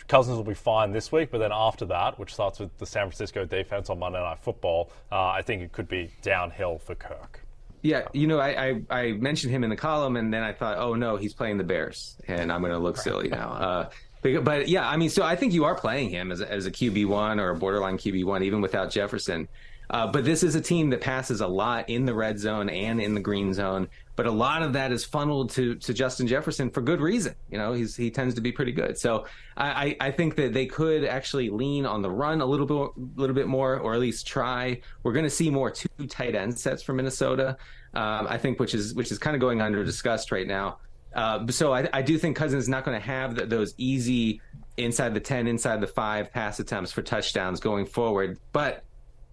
Cousins will be fine this week, but then after that, which starts with the San Francisco defense on Monday Night Football, uh, I think it could be downhill for Kirk. Yeah, you know, I, I, I mentioned him in the column, and then I thought, oh no, he's playing the Bears, and I'm going to look silly now. Uh, but, but yeah, I mean, so I think you are playing him as a, as a QB one or a borderline QB one, even without Jefferson. Uh, but this is a team that passes a lot in the red zone and in the green zone. But a lot of that is funneled to to Justin Jefferson for good reason. You know, he's he tends to be pretty good. So I, I think that they could actually lean on the run a little bit little bit more, or at least try. We're going to see more two tight end sets from Minnesota. Um, I think, which is which is kind of going under discussed right now. Uh, so I, I do think Cousins is not going to have th those easy inside the ten, inside the five pass attempts for touchdowns going forward. But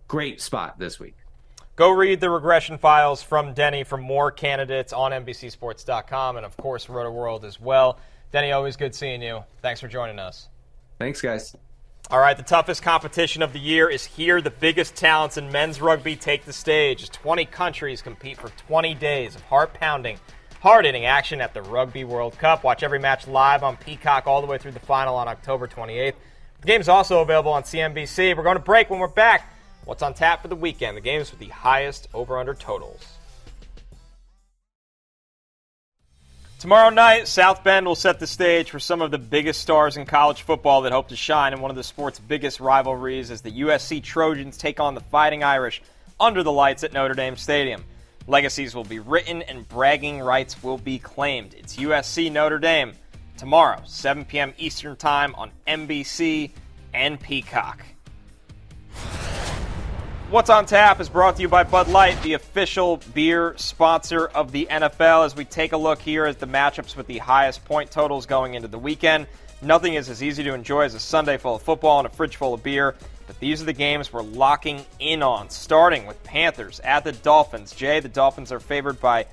great spot this week. Go read the regression files from Denny for more candidates on NBCSports.com and, of course, Rotoworld as well. Denny, always good seeing you. Thanks for joining us. Thanks, guys. All right, the toughest competition of the year is here. The biggest talents in men's rugby take the stage as 20 countries compete for 20 days of heart pounding, hard hitting action at the Rugby World Cup. Watch every match live on Peacock all the way through the final on October 28th. The game is also available on CNBC. We're going to break when we're back. What's on tap for the weekend? The games with the highest over under totals. Tomorrow night, South Bend will set the stage for some of the biggest stars in college football that hope to shine in one of the sport's biggest rivalries as the USC Trojans take on the Fighting Irish under the lights at Notre Dame Stadium. Legacies will be written and bragging rights will be claimed. It's USC Notre Dame tomorrow, 7 p.m. Eastern Time on NBC and Peacock. What's on Tap is brought to you by Bud Light, the official beer sponsor of the NFL. As we take a look here at the matchups with the highest point totals going into the weekend, nothing is as easy to enjoy as a Sunday full of football and a fridge full of beer. But these are the games we're locking in on, starting with Panthers at the Dolphins. Jay, the Dolphins are favored by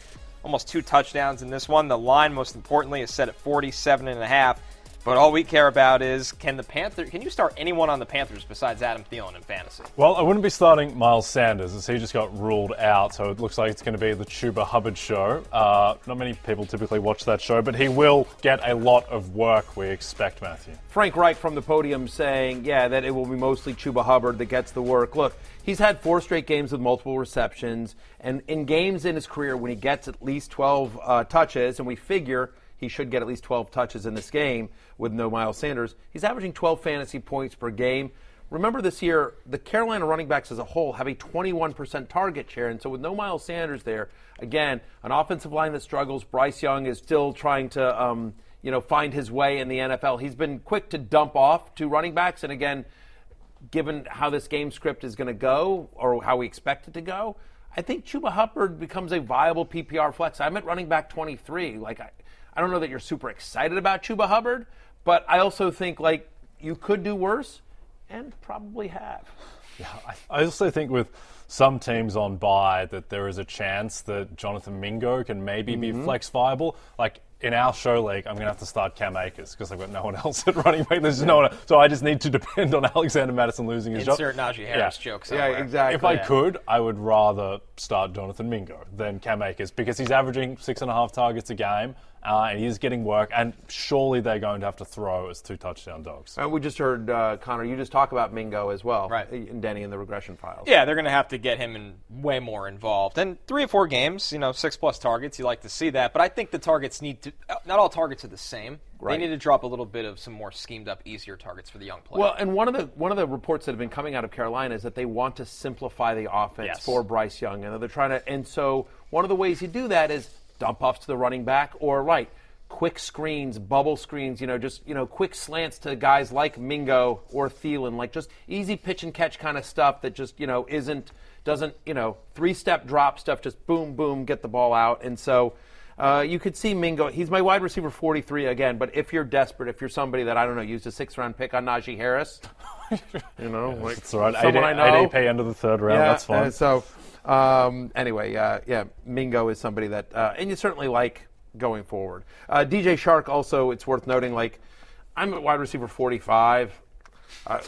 almost two touchdowns in this one. The line, most importantly, is set at 47 and a half. But all we care about is can the Panthers? Can you start anyone on the Panthers besides Adam Thielen in fantasy? Well, I wouldn't be starting Miles Sanders as he just got ruled out, so it looks like it's going to be the Chuba Hubbard show. Uh, not many people typically watch that show, but he will get a lot of work, we expect, Matthew. Frank Reich from the podium saying, yeah, that it will be mostly Chuba Hubbard that gets the work. Look, he's had four straight games with multiple receptions, and in games in his career when he gets at least 12 uh, touches, and we figure he should get at least 12 touches in this game with no Miles Sanders, he's averaging 12 fantasy points per game. Remember this year, the Carolina running backs as a whole have a 21% target share, and so with no Miles Sanders there, again, an offensive line that struggles. Bryce Young is still trying to, um, you know, find his way in the NFL. He's been quick to dump off to running backs, and again, given how this game script is going to go or how we expect it to go, I think Chuba Hubbard becomes a viable PPR flex. I'm at running back 23. Like, I, I don't know that you're super excited about Chuba Hubbard, but I also think like you could do worse, and probably have. Yeah, I, I also think with some teams on by that there is a chance that Jonathan Mingo can maybe be mm-hmm. flex viable. Like in our show league, I'm going to have to start Cam Akers because I've got no one else at running back. There's just no one, so I just need to depend on Alexander Mattison losing his Insert job. Najee Harris Yeah. joke Yeah, exactly. If I could, I would rather start Jonathan Mingo than Cam Akers because he's averaging six and a half targets a game uh, and he's getting work. And surely they're going to have to throw as two touchdown dogs. And we just heard uh, Connor. You just talk about Mingo as well, Right. And Denny in the regression files. Yeah, they're going to have to get him in way more involved. And three or four games, you know, six plus targets, you like to see that. But I think the targets need to, uh, not all targets are the same. Right. They need to drop a little bit of some more schemed up, easier targets for the young player. Well, and one of the one of the reports that have been coming out of Carolina is that they want to simplify the offense Yes. for Bryce Young, and they're trying to. And so one of the ways you do that is dump offs to the running back, or right, quick screens, bubble screens. You know, just you know, quick slants to guys like Mingo or Thielen, like just easy pitch and catch kind of stuff that just you know isn't doesn't you know three step drop stuff. Just boom, boom, get the ball out, and so. Uh, you could see Mingo. He's my wide receiver 43 again. But if you're desperate, if you're somebody that I don't know, used a six round pick on Najee Harris, you know, like It's all right. someone 8, I know. ADP end of the third round. yeah, that's fine. so um, anyway, uh, yeah, Mingo is somebody that, uh, and you certainly like going forward. Uh, DJ Chark also, it's worth noting, like I'm at wide receiver 45. Uh,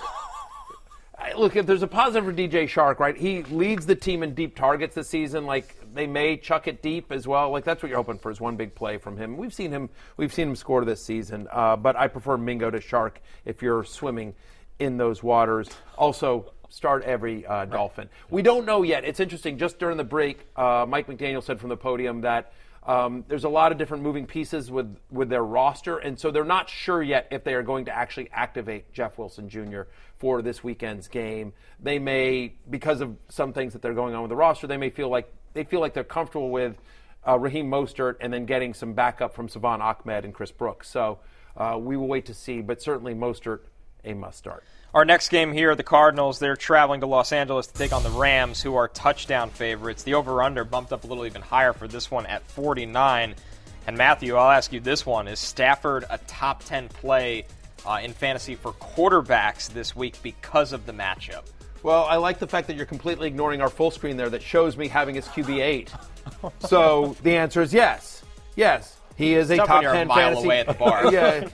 I- look, if there's a positive for DJ Chark, right? He leads the team in deep targets this season. Like they may chuck it deep as well. Like that's what you're hoping for is one big play from him. We've seen him. We've seen him score this season. Uh, but I prefer Mingo to Chark if you're swimming in those waters. Also. Start every uh, Dolphin. We don't know yet. It's interesting. Just during the break, uh, Mike McDaniel said from the podium that um, there's a lot of different moving pieces with, with their roster, and so they're not sure yet if they are going to actually activate Jeff Wilson Jr. for this weekend's game. They may, because of some things that they're going on with the roster, they may feel like they feel like they're comfortable with uh, Raheem Mostert and then getting some backup from Salvon Ahmed and Chris Brooks. So uh, we will wait to see, but certainly Mostert a must start. Our next game here, the Cardinals, they're traveling to Los Angeles to take on the Rams, who are touchdown favorites. The over under bumped up a little even higher for this one at 49. And Matthew, I'll ask you this one Is Stafford a top 10 play uh, in fantasy for quarterbacks this week because of the matchup? Well, I like the fact that you're completely ignoring our full screen there that shows me having his QB eight. so the answer is yes, yes. He is a Tough top when you're a ten mile fantasy. away at the bar. yeah,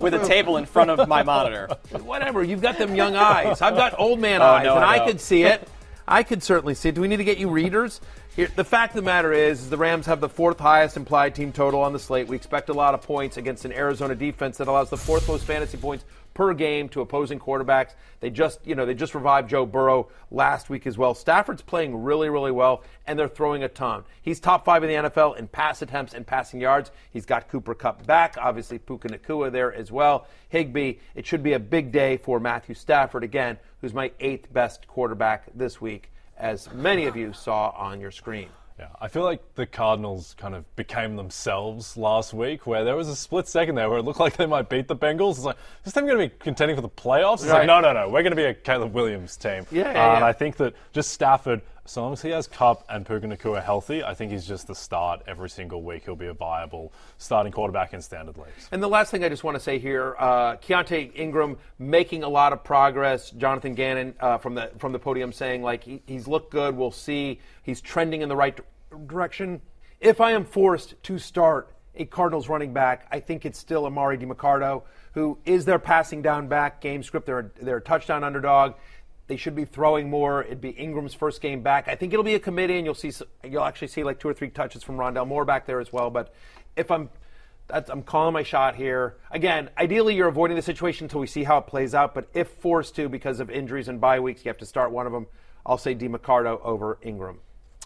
With a table in front of my monitor. whatever. You've got them young eyes. I've got old man Oh, eyes, no, and I I, could see it. I could certainly see it. Do we need to get you readers? Here, the fact of the matter is, is the Rams have the fourth highest implied team total on the slate. We expect a lot of points against an Arizona defense that allows the fourth most fantasy points per game to opposing quarterbacks. They just, you know, they just revived Joe Burrow last week as well. Stafford's playing really, really well, and they're throwing a ton. He's top five in the NFL in pass attempts and passing yards. He's got Cooper Kupp back, obviously Puka Nacua there as well. Higbee, it should be a big day for Matthew Stafford again, who's my eighth best quarterback this week, as many of you saw on your screen. Yeah, I feel like the Cardinals kind of became themselves last week, where there was a split second there where it looked like they might beat the Bengals. It's like, is this team going to be contending for the playoffs? It's Right. like, no, no, no, we're going to be a Caleb Williams team. Yeah, yeah, Uh, And. I think that just Stafford, as long as he has Kupp and Puka Nacua healthy, I think he's just the start every single week. He'll be a viable starting quarterback in standard leagues. And the last thing I just want to say here, uh, Keaontay Ingram making a lot of progress. Jonathan Gannon uh, from the from the podium saying like he, he's looked good. We'll see. He's trending in the right di- direction. If I am forced to start a Cardinals running back, I think it's still Emari Demercado, who is their passing down back. Game script, they're they're a touchdown underdog. They should be throwing more. It'd be Ingram's first game back. I think it'll be a committee, and you'll see you'll actually see like two or three touches from Rondale Moore back there as well. But if I'm that's, I'm calling my shot here. Again, ideally, you're avoiding the situation until we see how it plays out. But if forced to because of injuries and bye weeks, you have to start one of them. I'll say Demercado over Ingram.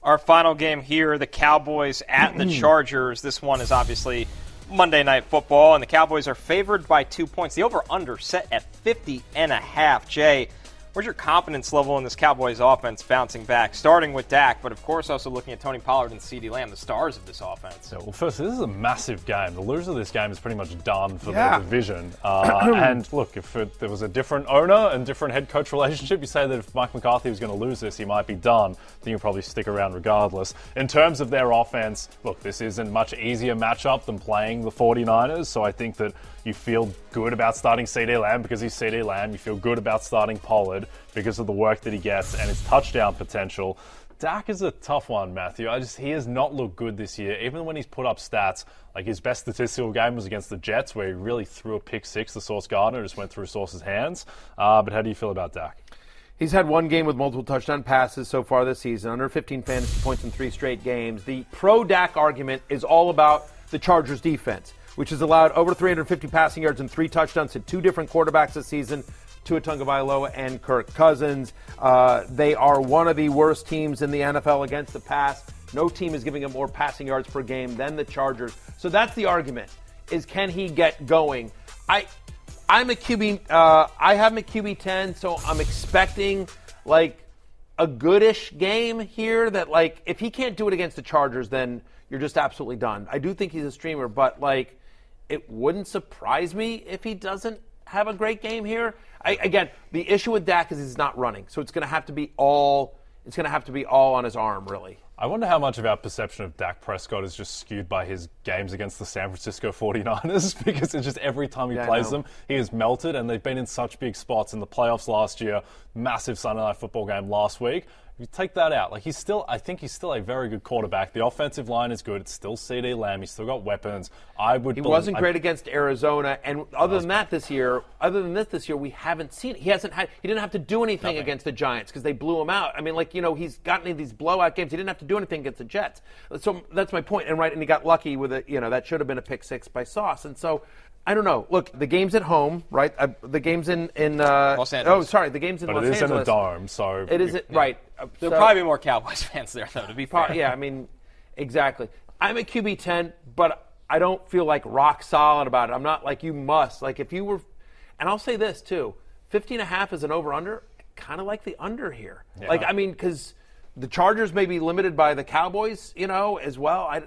Our final game here, the Cowboys at the mm-hmm. Chargers. This one is obviously Monday Night Football, and the Cowboys are favored by two points. The over-under set at 50 and a half. Jay, where's your confidence level in this Cowboys offense bouncing back? Starting with Dak, but of course also looking at Tony Pollard and CeeDee Lamb, the stars of this offense. So, well, first, this is a massive game. The loser of this game is pretty much done for Yeah. the division. Uh, and look, if it, there was a different owner and different head coach relationship, you say that if Mike McCarthy was going to lose this, he might be done. Then you'll probably stick around regardless. In terms of their offense, look, this is a much easier matchup than playing the 49ers. So I think that you feel good about starting CeeDee Lamb because he's CeeDee Lamb. You feel good about starting Pollard. because of the work that he gets and his touchdown potential. Dak is a tough one, Matthew. I just he has not looked good this year. Even when he's put up stats, like his best statistical game was against the Jets, where he really threw a pick six. The Sauce Gardner just went through Sauce's hands. Uh, but how do you feel about Dak? He's had one game with multiple touchdown passes so far this season, under 15 fantasy points in three straight games. The pro Dak argument is all about the Chargers defense, which has allowed over 350 passing yards and three touchdowns to two different quarterbacks this season. Tua Tagovailoa and Kirk Cousins. Uh, they are one of the worst teams in the NFL against the pass. No team is giving him more passing yards per game than the Chargers. So that's the argument: is can he get going? I, I'm a QB. Uh, I have him at QB ten, so I'm expecting like a goodish game here. That like if he can't do it against the Chargers, then you're just absolutely done. I do think he's a streamer, but like it wouldn't surprise me if he doesn't have a great game here. I, again, the issue with Dak is he's not running, so it's going to have to be all. It's going to have to be all on his arm, really. I wonder how much of our perception of Dak Prescott is just skewed by his games against the San Francisco 49ers because it's just every time he Yeah, plays them, he is melted, and they've been in such big spots in the playoffs last year, massive Sunday night football game last week. You take that out, like he's still, I think he's still a very good quarterback. The offensive line is good. It's still CeeDee Lamb. He's still got weapons. I would. He bel- wasn't I- great against Arizona, and other than that, this year, other than this this year, we haven't seen. He hasn't had. He didn't have to do anything against the Giants because they blew him out. I mean, like you know, he's gotten in these blowout games. He didn't have to do anything against the Jets. So that's my point. And right, and he got lucky with it. You know, that should have been a pick six by Sauce. And so. I don't know. Look, the game's at home, right? Uh, the game's in in uh, Los Angeles. Oh, sorry, the game's in But Los it is Angeles. in a dome, so It is right. Uh, There'll so- probably be more Cowboys fans there, though. To be fair, yeah, I mean, exactly. I'm a QB 10, but I don't feel like rock solid about it. I'm not like you must. Like if you were, and I'll say this too 15 and a half is an over under. Kind of like the under here. Like, I mean, because the Chargers may be limited by the Cowboys, you know, as well. I,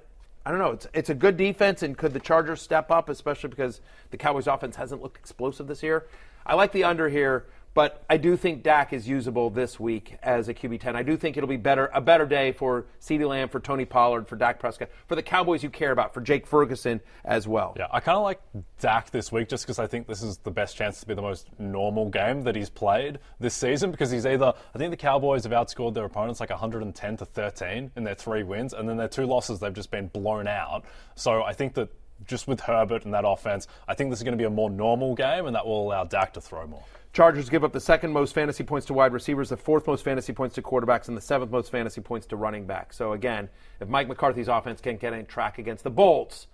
I don't know. It's, it's a good defense, and could the Chargers step up, especially because the Cowboys' offense hasn't looked explosive this year? I like the under here. But I do think Dak is usable this week as a QB ten. I do think it'll be better a better day for CeeDee Lamb, for Tony Pollard, for Dak Prescott, for the Cowboys you care about, for Jake Ferguson as well. Yeah, I kind of like Dak this week just because I think this is the best chance to be the most normal game that he's played this season because he's either, I think the Cowboys have outscored their opponents like 110 to 13 in their three wins, and then their two losses, they've just been blown out. So I think that just with Herbert and that offense, I think this is going to be a more normal game, and that will allow Dak to throw more. Chargers give up the second most fantasy points to wide receivers, the fourth most fantasy points to quarterbacks, and the seventh most fantasy points to running backs. So again, if Mike McCarthy's offense can't get any track against the Bolts,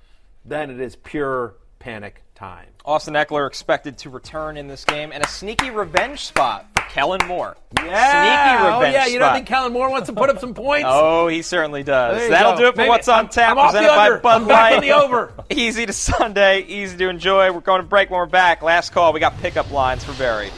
then it is pure panic time. Austin Ekeler expected to return in this game, and a sneaky revenge spot for Kellen Moore. Yeah. Sneaky oh yeah, you don't think Kellen Moore wants to put up some points? Oh, he certainly does. That'll go. do it for Maybe- what's on tap. I'm off the presented by under. Bud I'm Light. on the over. easy to Sunday, easy to enjoy. We're going to break when we're back. Last call. We got pickup lines for Berry.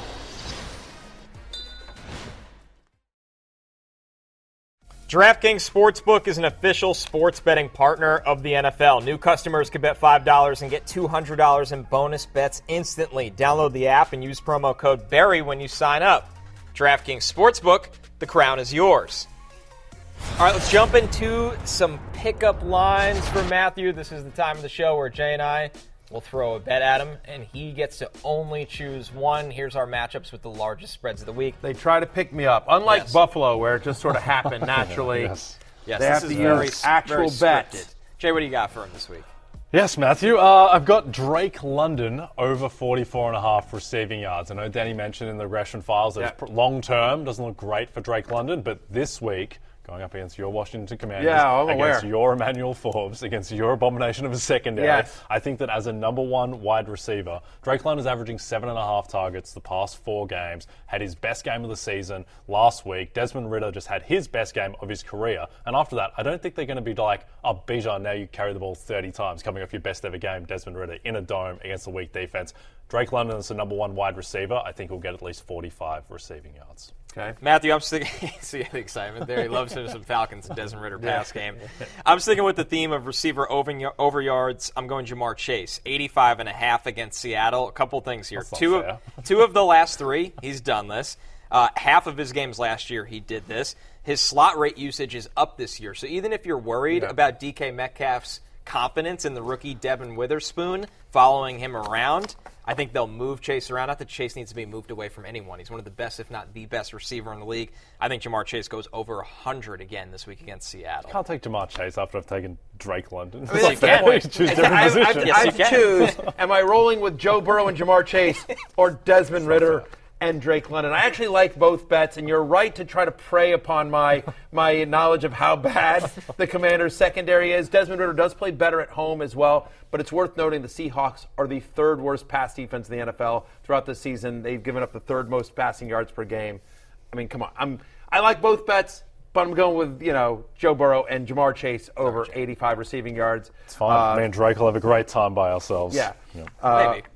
DraftKings Sportsbook is an official sports betting partner of the NFL. New customers can bet $5 and get $200 in bonus bets instantly. Download the app and use promo code BERRY when you sign up. DraftKings Sportsbook, the crown is yours. All right, let's jump into some pickup lines for Matthew. This is the time of the show where Jay and I will throw a bet at him, and he gets to only choose one. Here's our matchups with the largest spreads of the week. They try to pick me up, unlike Yes. Buffalo, where it just sort of happened naturally. Yes. Yes, They this have is to very, use actual very bets. Jay, what do you got for him this week? Yes, Matthew. Uh, I've got Drake London over 44 and a half receiving yards. I know Danny mentioned in the regression files that Yeah. it's long term doesn't look great for Drake London, but this week, going up against your Washington Commanders, Yeah, I'm against aware. your Emmanuel Forbes, against your abomination of a secondary, Yes. I think that as a number one wide receiver, Drake London's averaging seven and a half targets the past four games, had his best game of the season last week. Desmond Ridder just had his best game of his career. And after that, I don't think they're going to be like, oh, Bijan, now you carry the ball 30 times coming off your best ever game, Desmond Ridder, in a dome against a weak defense. Drake London is the number one wide receiver. I think he'll get at least 45 receiving yards. Okay. Matthew, I'm sticking. See the excitement there. He loves him some Falcons and Desmond Ridder pass game. I'm sticking with the theme of receiver over, yards. I'm going Ja'Marr Chase, 85 and a half against Seattle. A couple things here. That's Two of two of the last three, he's done this. Uh, half of his games last year, he did this. His slot rate usage is up this year. So even if you're worried about DK Metcalf's confidence in the rookie Devon Witherspoon following him around. I think they'll move Chase around. Not that Chase needs to be moved away from anyone. He's one of the best, if not the best, receiver in the league. I think Ja'Marr Chase goes over 100 again this week against Seattle. Can't take Ja'Marr Chase after I've taken Drake London. I mean, you can. choose I, different I, I, positions. Yes, I you have to choose. Am I rolling with Joe Burrow and Ja'Marr Chase or Desmond Ridder and Drake London? I actually like both bets, and you're right to try to prey upon my my knowledge of how bad the Commanders' secondary is. Desmond Ridder does play better at home as well, but it's worth noting the Seahawks are the third worst pass defense in the NFL throughout the season. They've given up the third most passing yards per game. I mean, come on. I'm I like both bets. But I'm going with you know Joe Burrow and Ja'Marr Chase over 85 receiving yards. It's fine. Me and Drake will have a great time by ourselves. Yeah. Uh, Maybe.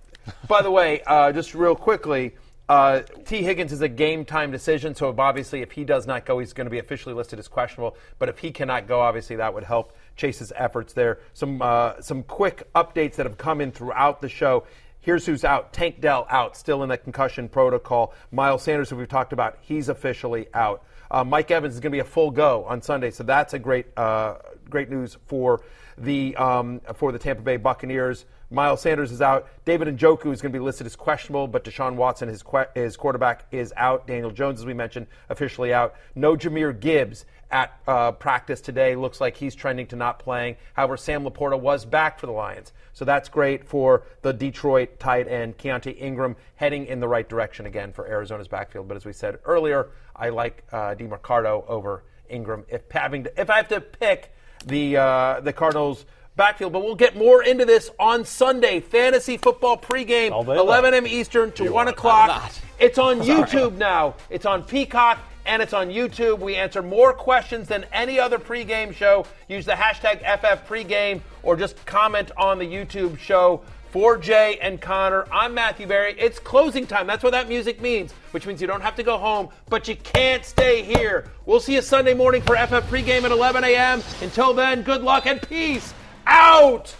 by the way, uh, just real quickly, uh, Tee Higgins is a game time decision, so obviously if he does not go, he's going to be officially listed as questionable. But if he cannot go, obviously that would help Chase's efforts there. Some uh, some quick updates that have come in throughout the show. Here's who's out. Tank Dell out, still in the concussion protocol. Miles Sanders, who we've talked about, he's officially out. Uh, Mike Evans is going to be a full go on Sunday, so that's a great uh, great news for the um, for the Tampa Bay Buccaneers. Miles Sanders is out. David Njoku is going to be listed as questionable, but Deshaun Watson, his que- his quarterback, is out. Daniel Jones, as we mentioned, officially out. No Jahmyr Gibbs at uh, practice today. Looks like he's trending to not playing. However, Sam LaPorta was back for the Lions, so that's great for the Detroit tight end Keaontay Ingram heading in the right direction again for Arizona's backfield. But as we said earlier, I like uh, Demercado over Ingram if having to, if I have to pick the uh, the Cardinals backfield. But we'll get more into this on Sunday. Fantasy football pregame, 11 a.m. Eastern to You 1 o'clock. It's on YouTube now. It's on Peacock and it's on YouTube. We answer more questions than any other pregame show. Use the hashtag FF pregame or just comment on the YouTube show. For Jay and Connor, I'm Matthew Berry. It's closing time. That's what that music means, which means you don't have to go home, but you can't stay here. We'll see you Sunday morning for FF pregame at 11 a.m. Until then, good luck and peace out.